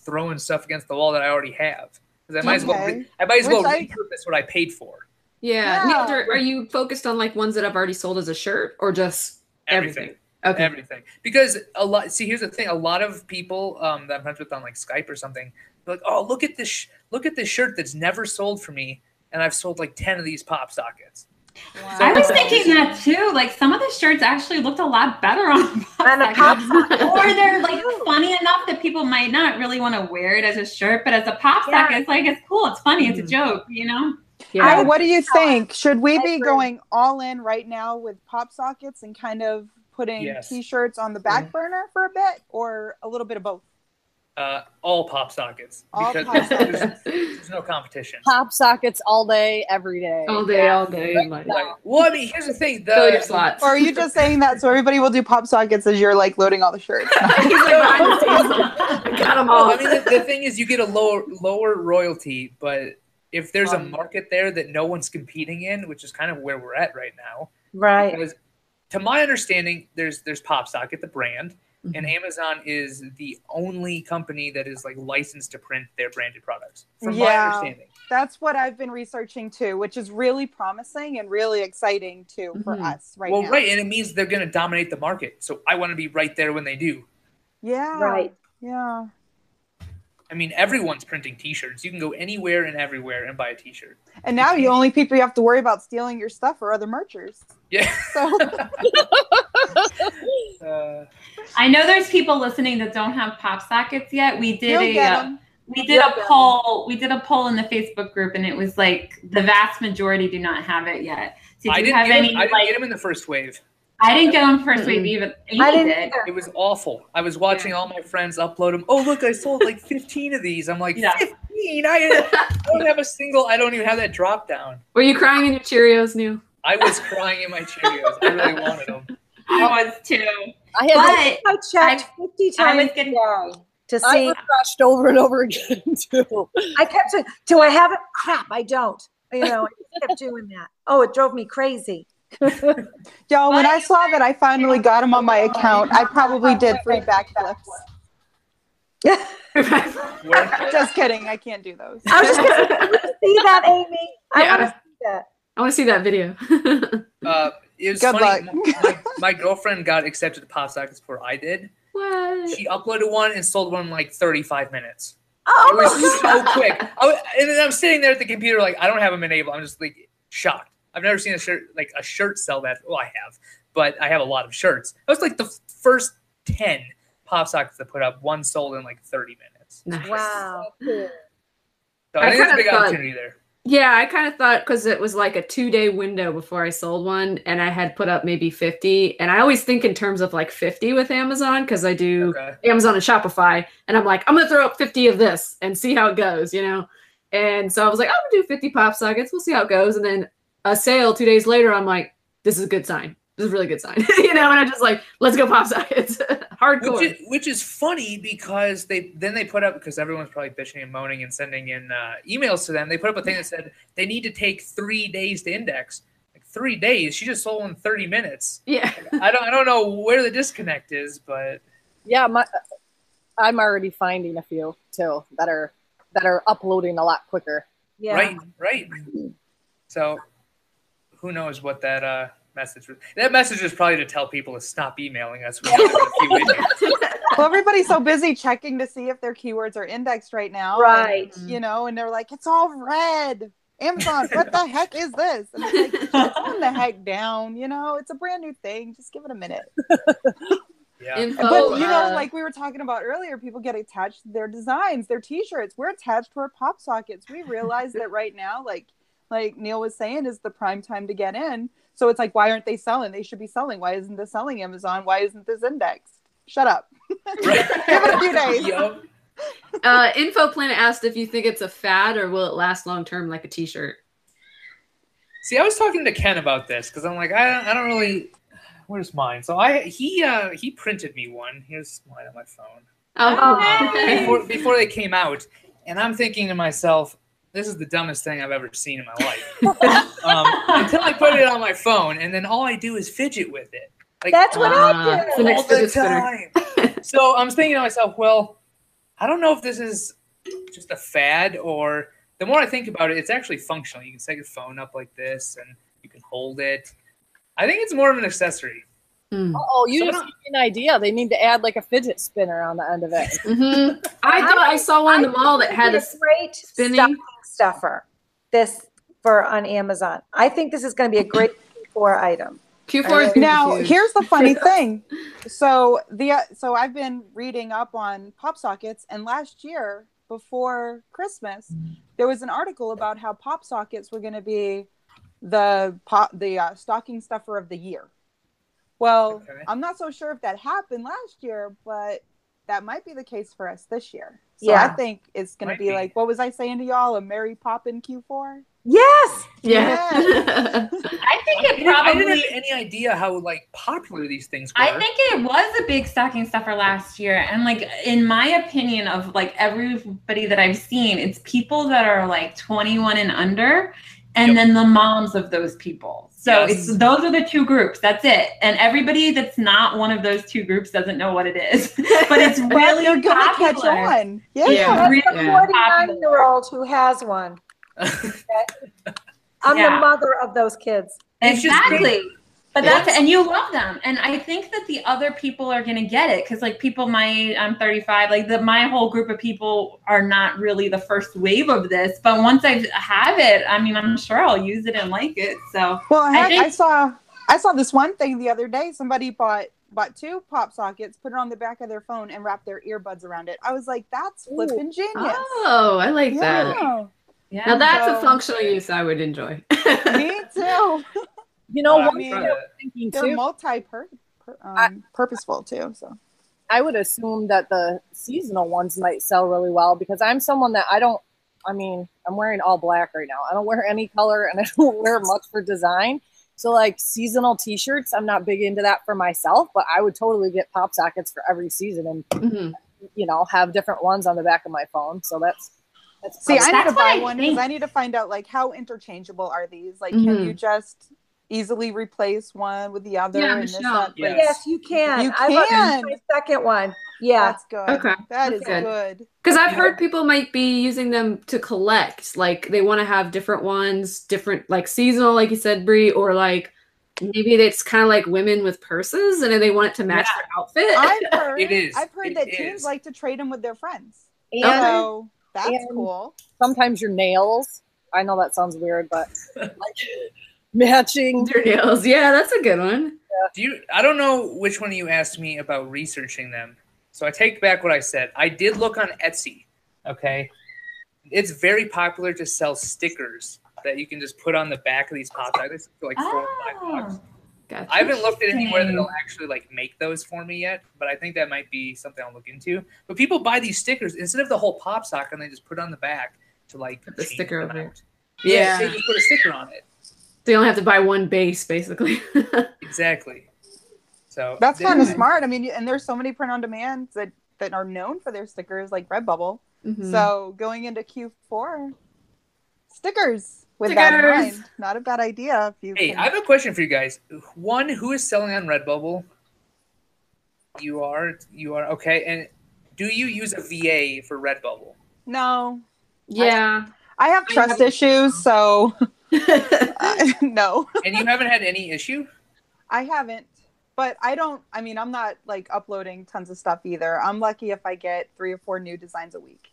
throwing stuff against the wall that I already have. Because I might as well, re- I might as well Which I- repurpose what I paid for. Yeah. Yeah. Neil, are, are you focused on like ones that I've already sold as a shirt or just Everything. Okay. everything because a lot see here's the thing a lot of people um, that i'm friends with on like skype or something they're like oh look at this sh- look at this shirt that's never sold for me and i've sold like 10 of these pop sockets I was thinking that too. Like some of the shirts actually looked a lot better on pop And pop socket. or they're like funny enough that people might not really want to wear it as a shirt, but as a pop Yeah. socket, it's like it's cool, it's funny, it's a Mhm. joke, you know? yeah. So what do you think? Should we be going all in right now with pop sockets and kind of putting Yes. t-shirts on the back burner for a bit or a little bit of both? Uh, all pop sockets All because pop there's, sockets. there's no competition. Pop sockets all day, every day. all day, all day. Like, Like, well, I mean, here's the thing. The, fill your slots. Or are you just saying that so everybody will do pop sockets as you're like loading all the shirts? He's like behind. I got them all. Oh, I mean, the, the thing is, you get a lower lower royalty, but if there's a Um, market there that no one's competing in, which is kind of where we're at right now, Right. because to my understanding, there's there's PopSocket, the brand, and Mhm. Amazon is the only company that is like licensed to print their branded products. From my Yeah. understanding, That's what I've been researching too, which is really promising and really exciting too for Mhm. us right well, now. right, and it means they're going to dominate the market. So I want to be right there when they do. Yeah. Right. Yeah. I mean, everyone's printing T-shirts. You can go anywhere and everywhere and buy a T-shirt. And now the only people you have to worry about stealing your stuff are other merchers. Yeah. So Uh, I know there's people listening that don't have pop sockets yet. We did a get uh, 'em. we did You'll a get 'em. poll. We did a poll in the Facebook group, and it was like the vast majority do not have it yet. So I you didn't, have get any, him, I didn't like, get him in the first wave. I didn't get them first wave even. I didn't did. It was awful. I was watching all my friends upload them. Oh, look, I sold like 15 of these. I'm like, Yeah. 15? I, I don't have a single. I don't even have that drop down. Were you crying in your Cheerios, new? I was crying in my Cheerios. I really wanted them. I was too. I had But I checked 50 I was times getting- a day to I see. refreshed over and over again too. I kept saying, "Do I have it? Crap, I don't." You know, I kept doing that. Oh, it drove me crazy. Y'all, when I saw that I finally got him on my account, I probably did three backflips. Where, Just kidding. I can't do those. I was just going to see that, Amy. I Yeah. want to see that. I want to see that video. uh, it was Good funny. luck. My, my girlfriend got accepted to Pop Sockets before I did. what? She uploaded one and sold one in like 35 minutes. It Oh, was my so quick. I, wa- and then I'm sitting there at the computer, like I don't have them enabled. I'm just like shocked. I've never seen a shirt like a shirt sell that. Well, I have, but I have a lot of shirts. That was like the f- first ten pop sockets that put up. One sold in like 30 minutes. Nice. Wow. So I I think there's a big thought- opportunity there. Yeah, I kind of thought because it was like a two day window before I sold one, and I had put up maybe 50. And I always think in terms of like 50 with Amazon because I do Okay. Amazon and Shopify. And I'm like, I'm going to throw up 50 of this and see how it goes, you know? And so I was like, I'm going to do 50 pop sockets. We'll see how it goes. And then a sale two days later, I'm like, this is a good sign. This is a really good sign, you know? And I'm just like, let's go pop sockets. Hardcore. Which is, which is funny because they then they put up because everyone's probably bitching and moaning and sending in uh, emails to them. They put up a thing that said they need to take three days to index. Like three days, she just sold in 30 minutes. yeah. I don't I don't know where the disconnect is, but Yeah, my I'm already finding a few too that are that are uploading a lot quicker. Yeah. right, right. So who knows what that uh, message was? That message is probably to tell people to stop emailing us. We have a few idiots. Well, everybody's so busy checking to see if their keywords are indexed right now. and, Right. you know, and they're like, it's all red. Amazon, what the heck is this? And it's like, calm the heck down. You know, it's a brand new thing. Just give it a minute. Yeah. Info, but you know, uh, like we were talking about earlier, people get attached to their designs, their t-shirts. We're attached to our pop sockets. We realize that right now, like like Neil was saying, is the prime time to get in. So it's like, why aren't they selling? They should be selling. Why isn't this selling Amazon? Why isn't this indexed? Shut up. Right. Give it a few days. Yup. uh, Info Planet asked if you think it's a fad or will it last long term like a t shirt? See, I was talking to Ken about this because I'm like, I don't, I don't really. Where's mine? So I he uh he printed me one. Here's mine on my phone Oh, before before they came out, and I'm thinking to myself, this is the dumbest thing I've ever seen in my life. um, until I put it on my phone, and then all I do is fidget with it. Like That's what Ah, I do. an all the time. so I'm thinking to myself, well, I don't know if this is just a fad or the more I think about it, it's actually functional. You can set your phone up like this and you can hold it. I think it's more of an accessory. Hmm. Oh, you So just gave me an idea. They need to add like a fidget spinner on the end of it. Mhm. I thought I saw one in the mall that had a It's a great spinning- stocking stuffer. This for on Amazon. I think this is going to be a great Q4 item. Q4 is now huge. here's the funny thing so the so i've been reading up on pop sockets and last year before christmas there was an article about how pop sockets were going to be the pop the uh, stocking stuffer of the year Well, Okay. I'm not so sure if that happened last year, but that might be the case for us this year. So Yeah. I think it's going to be, be. like, what was I saying to y'all? A Mary Poppin Q4? Yes. Yeah. I think it I didn't probably. have any idea how like popular these things were. I think it was a big stocking stuffer last year. And like in my opinion of like everybody that I've seen, it's people that are like 21 and under and Yep. then the moms of those people. So Yes. it's those are the two groups. That's it. And everybody that's not one of those two groups doesn't know what it is. but it's really going to catch on. Yeah. Yeah. Really the Yeah. 49 year old who has one. I'm Yeah. the mother of those kids. Exactly. Great. But Yeah. that's and you love them, and I think that the other people are gonna get it because like people my I'm 35, like the my whole group of people are not really the first wave of this. But once I have it, I mean, I'm sure I'll use it and like it. So Well, I, I had, I, think- saw I saw this one thing the other day. Somebody bought bought two pop sockets, put it on the back of their phone, and wrapped their earbuds around it. I was like, that's flipping genius. Oh, I like that. yeah, yeah, Now that's a functional use I would enjoy. me too. You know, Oh, I one mean, thing I thinking They're too, multi per, per, um, purposeful too. So I would assume that the seasonal ones might sell really well because I'm someone that I don't. I mean, I'm wearing all black right now. I don't wear any color, and I don't wear much for design. So, like seasonal T-shirts, I'm not big into that for myself. But I would totally get pop sockets for every season, and Mhm. you know, have different ones on the back of my phone. So that's that's see, I need to buy I one because. I need to find out like how interchangeable are these? Like, Mhm. can you just easily replace one with the other? Yeah, and this, Michelle. that? Yes. Yes, you can. You I bought can. my second one. Yeah. That's good. Okay. That is That's good. Because I've heard people might be using them to collect. Like they want to have different ones, different like seasonal, like you said, Bree, or like maybe it's kind of like women with purses and then they want it to match their outfit. I've heard. It is. I've heard It that is. teens like to trade them with their friends. and So that's And- cool. sometimes your nails. I know that sounds weird, but like matching. Your nails. Yeah, that's a good one. Do you? I don't know which one of you asked me about researching them, so I take back what I said. I did look on Etsy. Okay, it's very popular to sell stickers that you can just put on the back of these pop sockets for like four or five ah, bucks. Oh, Gotcha. I haven't looked at anywhere Interesting. that'll actually like make those for me yet, but I think that might be something I'll look into. But people buy these stickers instead of the whole pop sock, and they just put it on the back to like Put the sticker them over it. out. Yeah, Yeah. they just put a sticker on it. So you only have to buy one base, basically. Exactly. So That's kind of smart. I mean, and there's so many print on demands that that are known for their stickers, like Redbubble. Mhm. So going into Q4, stickers with that in mind, not a bad idea. If you Hey, can- I have a question for you guys. One, who is selling on Redbubble? You are. You are okay. And do you use a VA for Redbubble? no, yeah. I have I trust have- issues, so uh, no, And you haven't had any issue? I haven't. But I don't. I mean, I'm not like uploading tons of stuff either. I'm lucky if I get three or four new designs a week.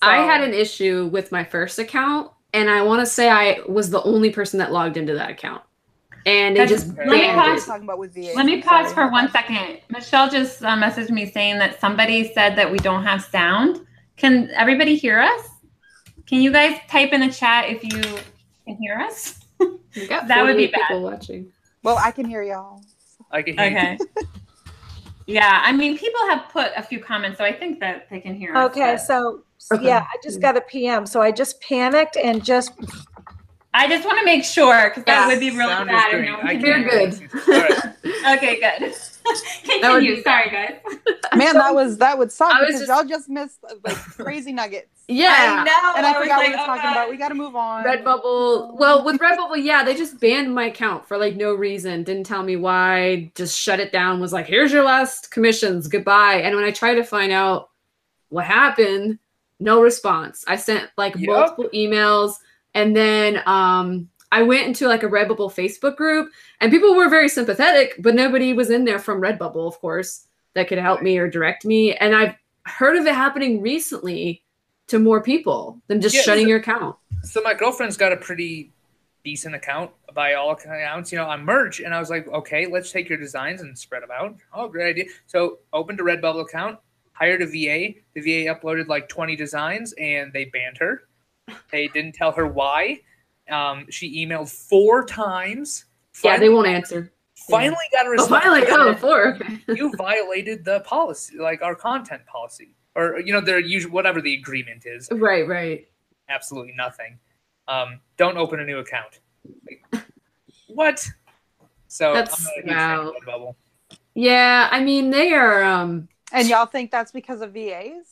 I had an issue with my first account, and I want to say I was the only person that logged into that account, and they just let Let me me pause- talking about with VA. Let me pause Sorry. for one second. Michelle just uh, messaged me saying that somebody said that we don't have sound. Can everybody hear us? Can you guys type in the chat if you can hear us? We got That would be bad. people watching. Well, I can hear y'all. I can hear you. Okay. yeah, I mean, people have put a few comments, so I think that they can hear. Okay, but so Okay. yeah, I just got a PM. So I just panicked and just I just want to make sure because that Yeah, would be really Sound bad if no one I can can hear You're good. you. All right. Okay, good. That would Continue. be Sorry, guys. Man, that was that would suck because just- y'all just missed like crazy nuggets. Yeah. know. And I, was forgot like, what we were oh, talking God. about. We got to move on. Redbubble. Well, with Redbubble, yeah, they just banned my account for like no reason. Didn't tell me why. Just shut it down. Was like, here's your last commissions. Goodbye. And when I tried to find out what happened, no response. I sent like Yep. multiple emails, and then um, I went into like a Redbubble Facebook group, and people were very sympathetic, but nobody was in there from Redbubble, of course, that could help me or direct me. And I've heard of it happening recently to more people than just Yeah, shutting so- your account. So my girlfriend's got a pretty decent account by all accounts, you know, on merch. And I was like, okay, let's take your designs and spread them out. Oh, great idea. So opened a Redbubble account, hired a VA. The VA uploaded like 20 designs and they banned her. They didn't tell her why. Um, she emailed four times. Yeah, they won't answer. finally got a response. Oh, response. finally, oh, four. Okay. you violated the policy, like our content policy, or you know, their usual whatever the agreement is. Right, right. Absolutely nothing. Um, don't open a new account. Like, what? So That's- I'm not a huge fan of wow. Redbubble. Yeah, I mean they are. um And y'all think that's because of VAs?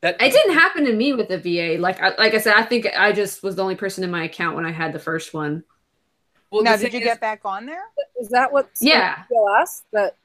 That It didn't happen to me with the VA. Like, I, like I said, I think I just was the only person in my account when I had the first one. Well, now, did you thing get back on there? Is that what Yeah. PLS that that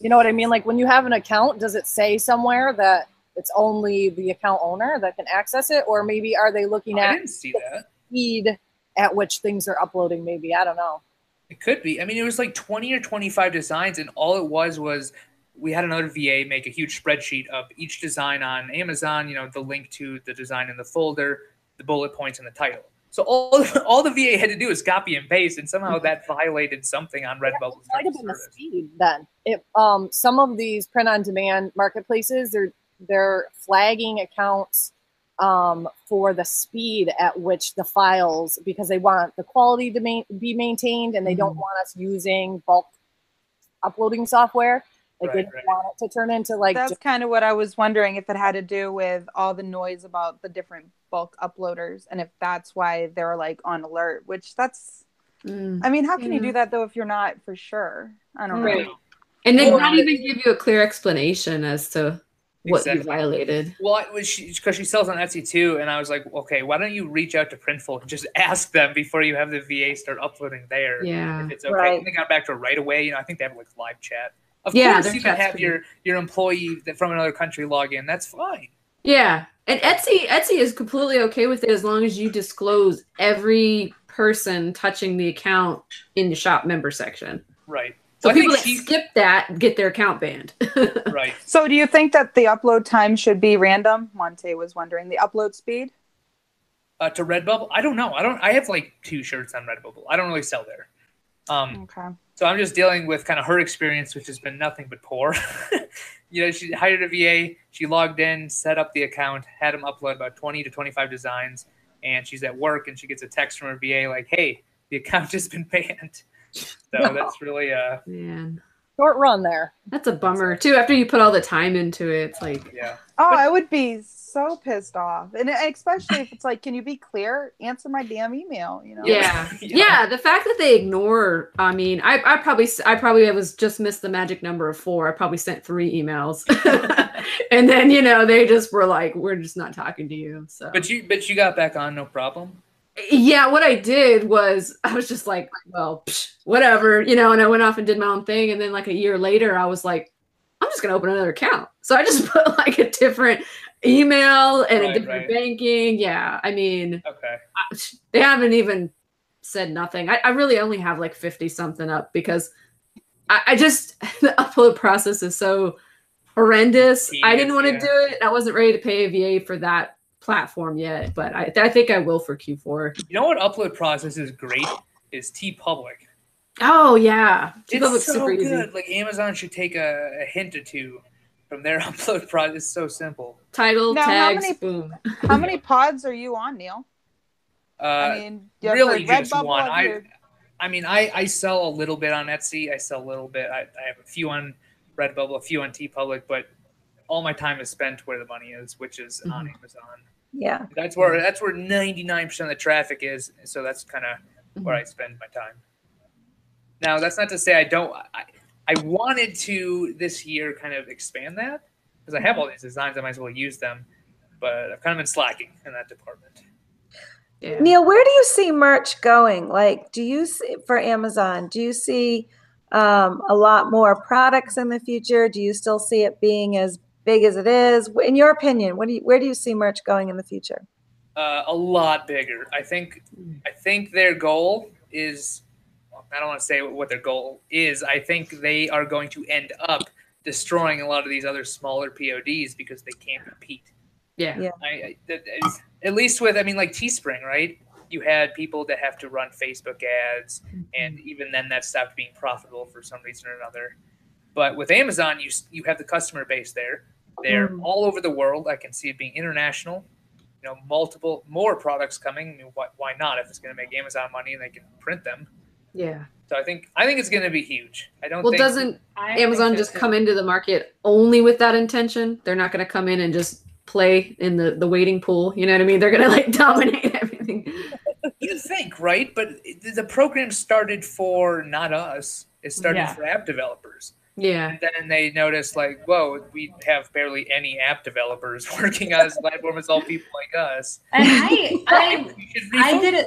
you know what I mean? Like when you have an account, does it say somewhere that it's only the account owner that can access it, or maybe are they looking I at didn't see that. speed at which things are uploading? Maybe I don't know. It could be. I mean, it was like 20 or 25 designs, and all it was was we had another VA make a huge spreadsheet of each design on Amazon, you know, the link to the design in the folder, the bullet points, and the title. So all, all the VA had to do is copy and paste, and somehow that violated something on Redbubble. might have been the speed then. It um some of these print on demand marketplaces they're they're flagging accounts um for the speed at which the files because they want the quality to ma- be maintained and they don't Mhm. want us using bulk uploading software. Like they Right, don't right. want it to turn into like That's just- kind of what I was wondering if it had to do with all the noise about the different bulk uploaders and if that's why they're like on alert, which that's, Mm. I mean, how can you do that though if you're not for sure? I don't Right. know. And they Well, not even give you a clear explanation as to what you violated. Well, it was because she, sells on Etsy too, and I was like, okay, why don't you reach out to Printful and just ask them before you have the VA start uploading there? Yeah. if it's okay. Right. And they got back to her right away. You know, I think they have like live chat. Of Yeah, course, you can have pretty- your your employee from another country log in. That's fine. Yeah. And Etsy Etsy is completely okay with it as long as you disclose every person touching the account in the shop member section. Right. So Well, people that she- skip that get their account banned. Right. So do you think that the upload time should be random? Monte was wondering the upload speed. Uh, to Redbubble, I don't know. I don't. I have like two shirts on Redbubble. I don't really sell there. Um, Okay. So I'm just dealing with kind of her experience, which has been nothing but poor. you know, she hired a VA. She logged in, set up the account, had him upload about 20 to 25 designs, and she's at work and she gets a text from her VA like, "Hey, the account has been banned." So that's really uh, Man. short run there. That's a bummer too. After you put all the time into it, it's like yeah. Oh, But- I would be so pissed off, and especially if it's like, can you be clear? Answer my damn email. You know. yeah. Yeah. yeah. the fact that they ignore, I mean, I, I probably, I probably was just missed the magic number of four. I probably sent three emails, and then you know they just were like, "We're just not talking to you." So, But you but you got back on no problem. yeah, what I did was I was just like, "Well, psh, whatever," you know, and I went off and did my own thing, and then like a year later, I was like, "I'm just gonna open another account." So I just put like a different email and a different right. banking. Yeah, I mean, Okay. I- they haven't even said nothing. I, I really only have like 50 something up because I, I just the upload process is so horrendous. I didn't want to yeah. do it. I wasn't ready to pay a VA for that platform yet, but I, I think I will for Q4. You know what upload process is great is TeePublic. Oh yeah, It's Public's so super easy. good. Like Amazon should take a, a hint or two from their upload process. It's so simple. Title Now, how tags, many- boom. How many pods are you on, Neil? Uh, I mean, you really just Redbubble, one. I've I heard- I mean, I, I sell a little bit on Etsy. I sell a little bit. I, I have a few on Redbubble, a few on TeePublic, but all my time is spent where the money is, which is on Mm-hmm. Amazon. Yeah. That's where that's where ninety nine percent of the traffic is. So that's kind of Mm-hmm. where I spend my time. Now, that's not to say I don't. I, I wanted to this year kind of expand that because I have all these designs. I might as well use them, but I've kind of been slacking in that department. Yeah. Neil, where do you see merch going? Like, do you see for Amazon? Do you see um, a lot more products in the future? Do you still see it being as big as it is? In your opinion, what do you, where do you see merch going in the future? Uh, a lot bigger. I think. I think their goal is. I don't want to say what their goal is. I think they are going to end up destroying a lot of these other smaller PODs because they can't compete. Yeah. Yeah. I, I that is, at least with I mean like Teespring, right? You had people that have to run Facebook ads, and even then that stopped being profitable for some reason or another. But with Amazon, you you have the customer base there. They're Mm. all over the world. I can see it being international. You know, multiple more products coming. I mean, why, why not? If it's going to make Amazon money and they can print them, Yeah. So I think I think it's going to be huge. I don't. Well, think, doesn't I Amazon so, just come into the market only with that intention? They're not going to come in and just play in the the waiting pool. You know what I mean? They're going to like dominate everything. You think, right? But the- the program started for not us. It started Yeah. for app developers. Yeah. And then they noticed, like, whoa, we have barely any app developers working on this platform. It's all people like us. And I, I I did it.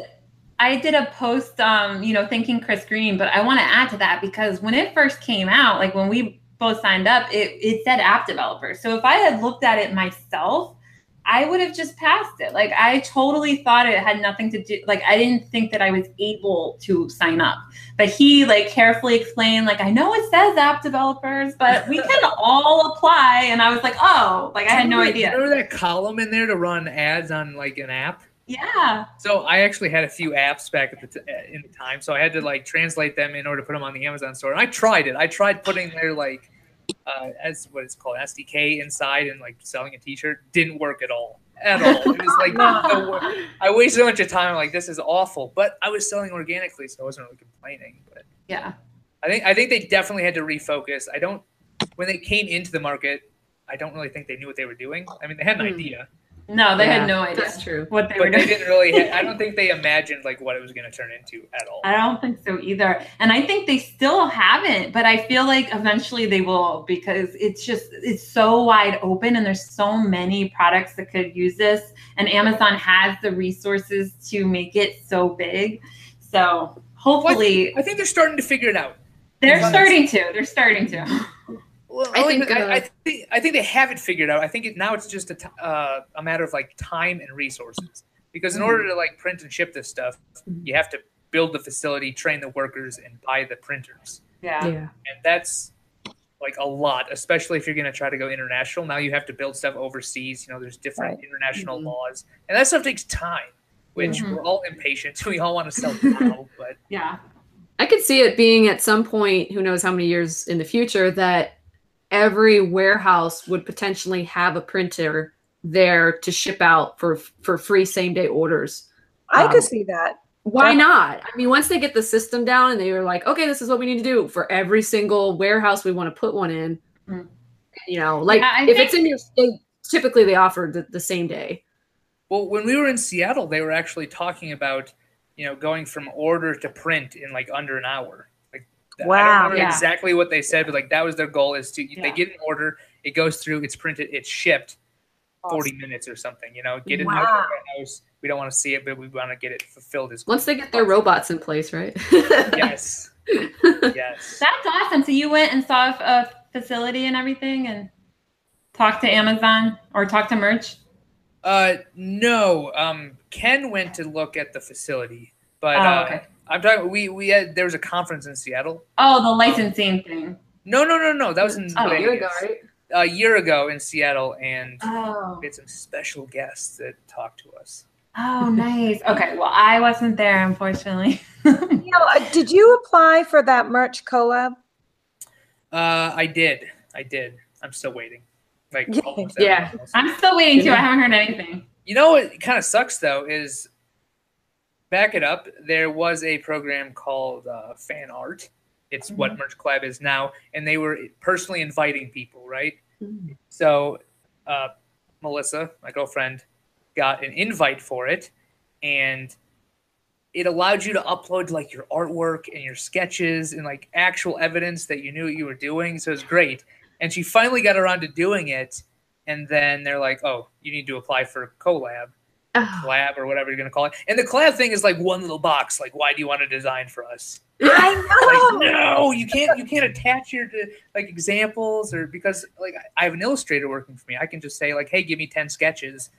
I did a post, um, you know, thanking Chris Green, but I want to add to that because when it first came out, like when we both signed up, it, it said app developer. So if I had looked at it myself, I would have just passed it. Like I totally thought it had nothing to do. Like I didn't think that I was able to sign up. But he like carefully explained, like I know it says app developers, but we can all apply. And I was like, oh, like I had no idea. Remember that column in there to run ads on like an app? Yeah. So I actually had a few apps back at the t- uh, in the time, so I had to like translate them in order to put them on the Amazon store. And I tried it. I tried putting their like uh, as what it's called SDK inside and like selling a T-shirt. Didn't work at all. At all. It was like the I wasted a bunch of time. Like this is awful. But I was selling organically, so I wasn't really complaining. But Yeah. I think I think they definitely had to refocus. I don't when they came into the market. I don't really think they knew what they were doing. I mean, they had an Hmm. idea, No, they Yeah, had no idea That's true. what they were but they didn't really. I don't think they imagined like what it was going to turn into at all. I don't think so either. And I think they still haven't, but I feel like eventually they will because it's just it's so wide open and there's so many products that could use this and Amazon has the resources to make it so big. So hopefully I think they're starting to figure it out. they're starting to. They're starting to. Well, I I think, think I, uh, I think I think they have it figured out. I think it, now it's just a, t- uh, a matter of like time and resources. Because in order to like print and ship this stuff, Mhm. you have to build the facility, train the workers, and buy the printers. Yeah. Yeah. And that's like a lot, especially if you're going to try to go international. Now you have to build stuff overseas. You know, there's different Right. international Mhm. laws, and that stuff takes time. Which Mhm. we're all impatient. We all want to sell now, but Yeah. I could see it being at some point, who knows how many years in the future, that every warehouse would potentially have a printer there to ship out for for free same day orders. I Um, could see that. Why Yeah. not? I mean, once they get the system down and they were like, okay, this is what we need to do for every single warehouse we want to put one in. Mm. You know, like Yeah, I if it's in your state, typically they offer the, the same day. Well, when we were in Seattle, they were actually talking about, you know, going from order to print in like under an hour. Like, I Wow. don't remember Yeah. exactly what they said, but like that was their goal: is to Yeah. they get an order, it goes through, it's printed, it's shipped, forty minutes or something. You know, get it out of Wow. the house. We don't want to see it, but we want to get it fulfilled as Once they get their robots in place, right? yes, yes. That's awesome. So you went and saw a, a facility and everything and talked to Amazon or talked to merch? Uh, no. Um, Ken went to look at the facility, but Oh, uh, okay. I'm talking. We we had there was a conference in Seattle. Oh, the licensing thing. No, no, no, no. That was in Oh, a year ago, right? a year ago in Seattle, and Oh. we had some special guests that talked to us. Oh, nice. Okay. Well, I wasn't there, unfortunately. You know, uh, did you apply for that merch collab? Uh, I did, I did. I'm still waiting. Like Yeah. Yeah. I'm still waiting too. I haven't heard anything. You know what kind of sucks though is back it up. There was a program called uh, Fan Art. It's what Merch Collab is now, and they were personally inviting people, right? Mm. So uh, Melissa, my girlfriend, got an invite for it, and it allowed you to upload like your artwork and your sketches and like actual evidence that you knew what you were doing. So it was great. And she finally got around to doing it, and then they're like, "Oh, you need to apply for a collab, Oh, collab, or whatever you're gonna call it." And the collab thing is like one little box. Like, why do you want to design for us? I Like, know. no, you can't. You can't attach your uh, like examples or because like I have an illustrator working for me. I can just say like, "Hey, give me ten sketches."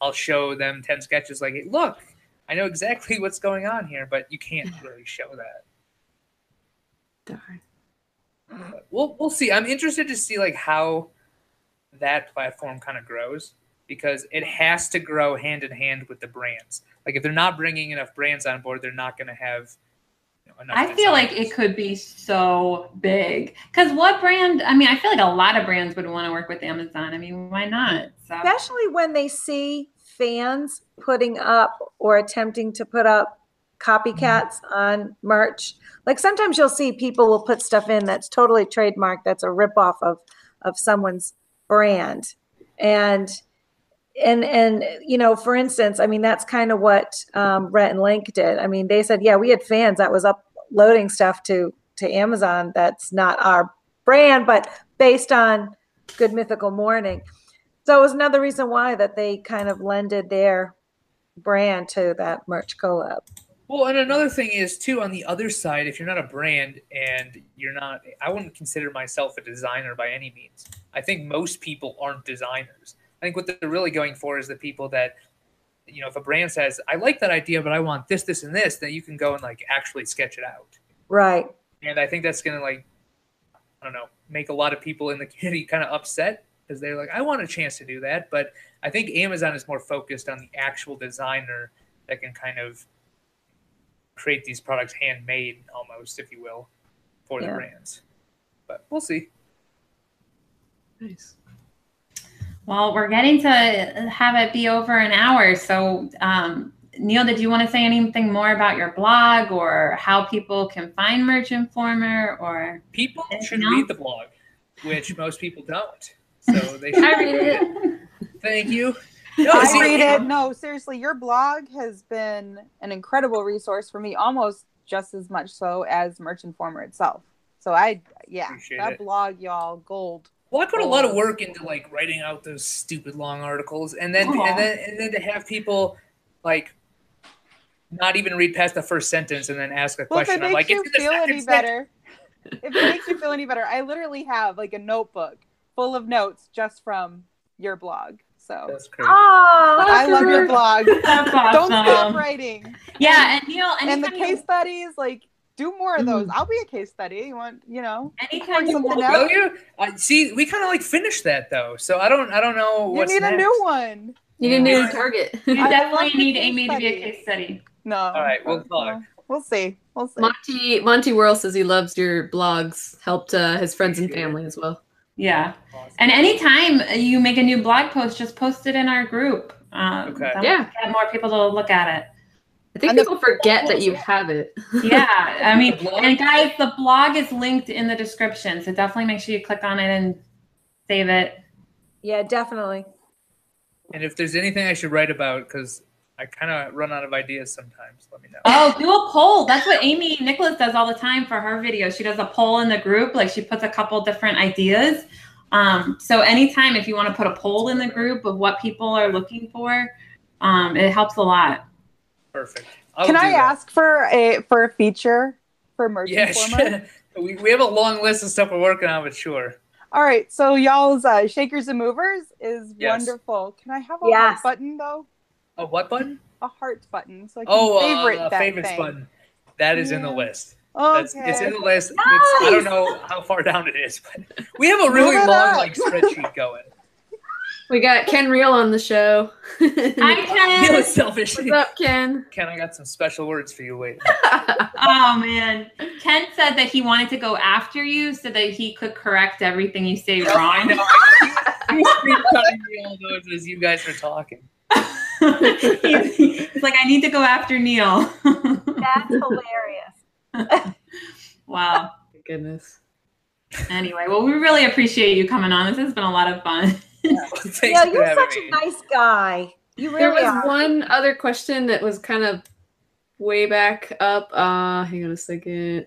I'll show them ten sketches. Like, hey, look, I know exactly what's going on here, but you can't really show that. darn. But we'll we'll see. I'm interested to see like how that platform kind of grows because it has to grow hand in hand with the brands. Like if they're not bringing enough brands on board, they're not going to have. You know, enough I feel like it could be so big. Because what brand? I mean, I feel like a lot of brands would want to work with Amazon. I mean, why not? So, Especially when they see fans putting up or attempting to put up copycats mm-hmm. on merch. Like sometimes you'll see people will put stuff in that's totally trademarked, that's a ripoff of of someone's brand. And and and you know, for instance, I mean that's kind of what um, Rhett and Link did. I mean, they said, yeah, we had fans that was uploading stuff to to Amazon that's not our brand, but based on Good Mythical Morning. So it was another reason why that they kind of lended their brand to that merch collab. Well, and another thing is too on the other side, if you're not a brand and you're not, I wouldn't consider myself a designer by any means. I think most people aren't designers. I think what they're really going for is the people that, you know, if a brand says, "I like that idea, but I want this, this, and this," then you can go and like actually sketch it out. Right. And I think that's gonna like, I don't know, make a lot of people in the community kind of upset because they're like, I want a chance to do that. But I think Amazon is more focused on the actual designer that can kind of create these products handmade almost, if you will, for the brands. But we'll see. Nice. Well, we're getting to have it be over an hour. So, um, Neil, did you want to say anything more about your blog or how people can find Merch Informer or? People should else? read the blog, which most people don't. So they should I read it. Thank you. No, I see, read it. No, seriously, your blog has been an incredible resource for me, almost just as much so as Merch Informer itself. So I, yeah, Appreciate that it. blog, y'all, gold. Well, I put a lot of um, work into like writing out those stupid long articles, and then Aw. and then and then to have people like not even read past the first sentence and then ask a Well, if question. it I'm makes like, you it's in the feel any sentence. better, if it makes you feel any better, I literally have like a notebook full of notes just from your blog. So That's crazy. Oh, I love your blog. That's Don't stop writing. Yeah, and Neil, And the anytime you- case studies, like, do more of Mm. those. I'll be a case study. You want, you know, anytime you something want- out. Will you? I see. We kind of like finished that though, so I don't. I don't know you what's need next. a new one. You need a new target. You definitely love need case Amy to be a case study. No. All right, we'll talk. uh, We'll see. We'll see. Monty Monty Whirl says he loves your blogs. Helped uh, his friends and family as well. Yeah. Awesome. And anytime you make a new blog post, just post it in our group. Um, Okay. Yeah. Get more people to look at it. I think And the- people forget that you have it. Yeah. I mean, and guys, the blog is linked in the description. So definitely make sure you click on it and save it. Yeah, definitely. And if there's anything I should write about, because I kind of run out of ideas sometimes, let me know. Oh, do a poll. That's what Amy Nicholas does all the time for her videos. She does a poll in the group. Like she puts a couple different ideas. Um, so anytime if you want to put a poll in the group of what people are looking for, um, it helps a lot. Perfect. I'll Can I that. ask for a for a feature for Merch Yeah, sure. we, we have a long list of stuff we're working on, but sure. All right, so y'all's uh, shakers and movers is Yes. wonderful. Can I have a Yes. heart button though? A what button? A heart button, so I can Oh, favorite uh, that favorites thing. button. That is in the list. Okay. That's, It's in the list. It's, I don't know how far down it is, but we have a really long up. like spreadsheet going. We got Ken Real on the show. Hi, Feel Ken. selfish. What's up, Ken? Ken, I got some special words for you Wait. Oh man, Ken said that he wanted to go after you so that he could correct everything you say wrong. know. He was all those as you guys were talking. he's, he's like, I need to go after Neil. That's hilarious. wow. Goodness. Anyway, well, we really appreciate you coming on. This has been a lot of fun. Thanks Yeah, you're such me. a nice guy. You really There was are. one other question that was kind of way back up. Uh, hang on a second.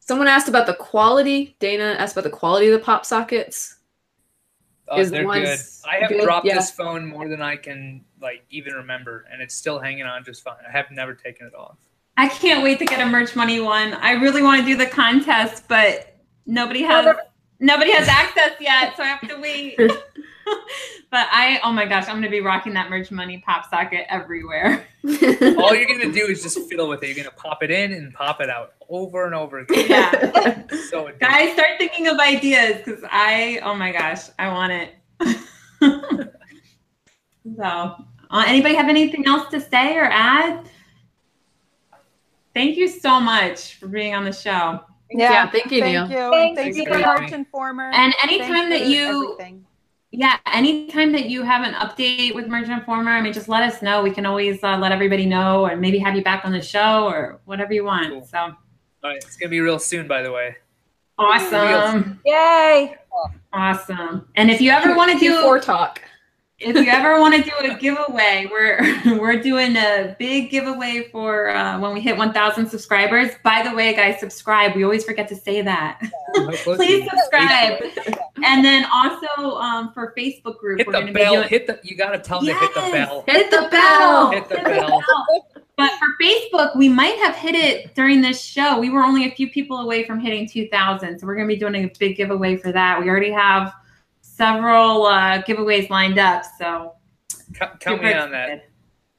Someone asked about the quality. Dana asked about the quality of the pop sockets. Oh, is the they're good. I have good? dropped Yeah. this phone more than I can like even remember, and it's still hanging on just fine. I have never taken it off. I can't wait to get a merch money one. I really want to do the contest, but nobody has Well, nobody has access yet, so I have to wait. but I, oh my gosh, I'm gonna be rocking that merch money pop socket everywhere. All you're gonna do is just fiddle with it. You're gonna pop it in and pop it out over and over again. Yeah, So addictive. guys, start thinking of ideas because I, oh my gosh, I want it. so, uh, anybody have anything else to say or add? Thank you so much for being on the show. Yeah, thank you, Thank you. Thanks, Thank you Neil. for Merch Informer. And Thanks anytime that you everything. yeah, anytime that you have an update with Merch Informer, I mean, just let us know. We can always uh, let everybody know, or maybe have you back on the show, or whatever you want. Cool. So All right, it's gonna be real soon, by the way. awesome, Yay! awesome. And if you ever want to do Q4 talk. If you ever want to do a giveaway, we're we're doing a big giveaway for uh, when we hit 1,000 subscribers. By the way, guys, subscribe. We always forget to say that. How close Please subscribe. and then also um, for Facebook group, Hit we're the going to be bell. doing. Hit the. You gotta tell them to hit the bell. Hit the bell. Hit the bell. But for Facebook, we might have hit it during this show. We were only a few people away from hitting 2,000. So we're going to be doing a big giveaway for that. We already have several uh, giveaways lined up. So Count, count me super in on that.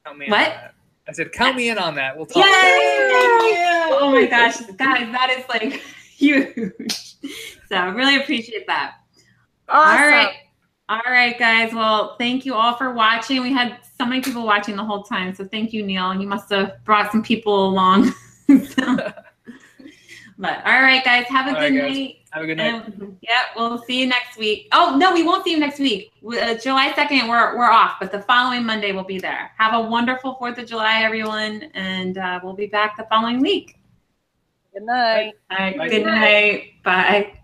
Count me in What? on that. I said, count me in on that. We'll Yay! talk. Thank you. Oh my gosh, guys, that is like huge. So I really appreciate that. Awesome. All right. All right, guys. Well, thank you all for watching. We had so many people watching the whole time. So thank you, Neil. You must have brought some people along. So- but all right, guys. Have a All good right, night. Have a good night. And, yeah, we'll see you next week. Oh no, we won't see you next week. Uh, July second, we're we're off, but the following Monday we'll be there. Have a wonderful Fourth of July, everyone, and uh, we'll be back the following week. Good night. All right, Bye. good night. Bye.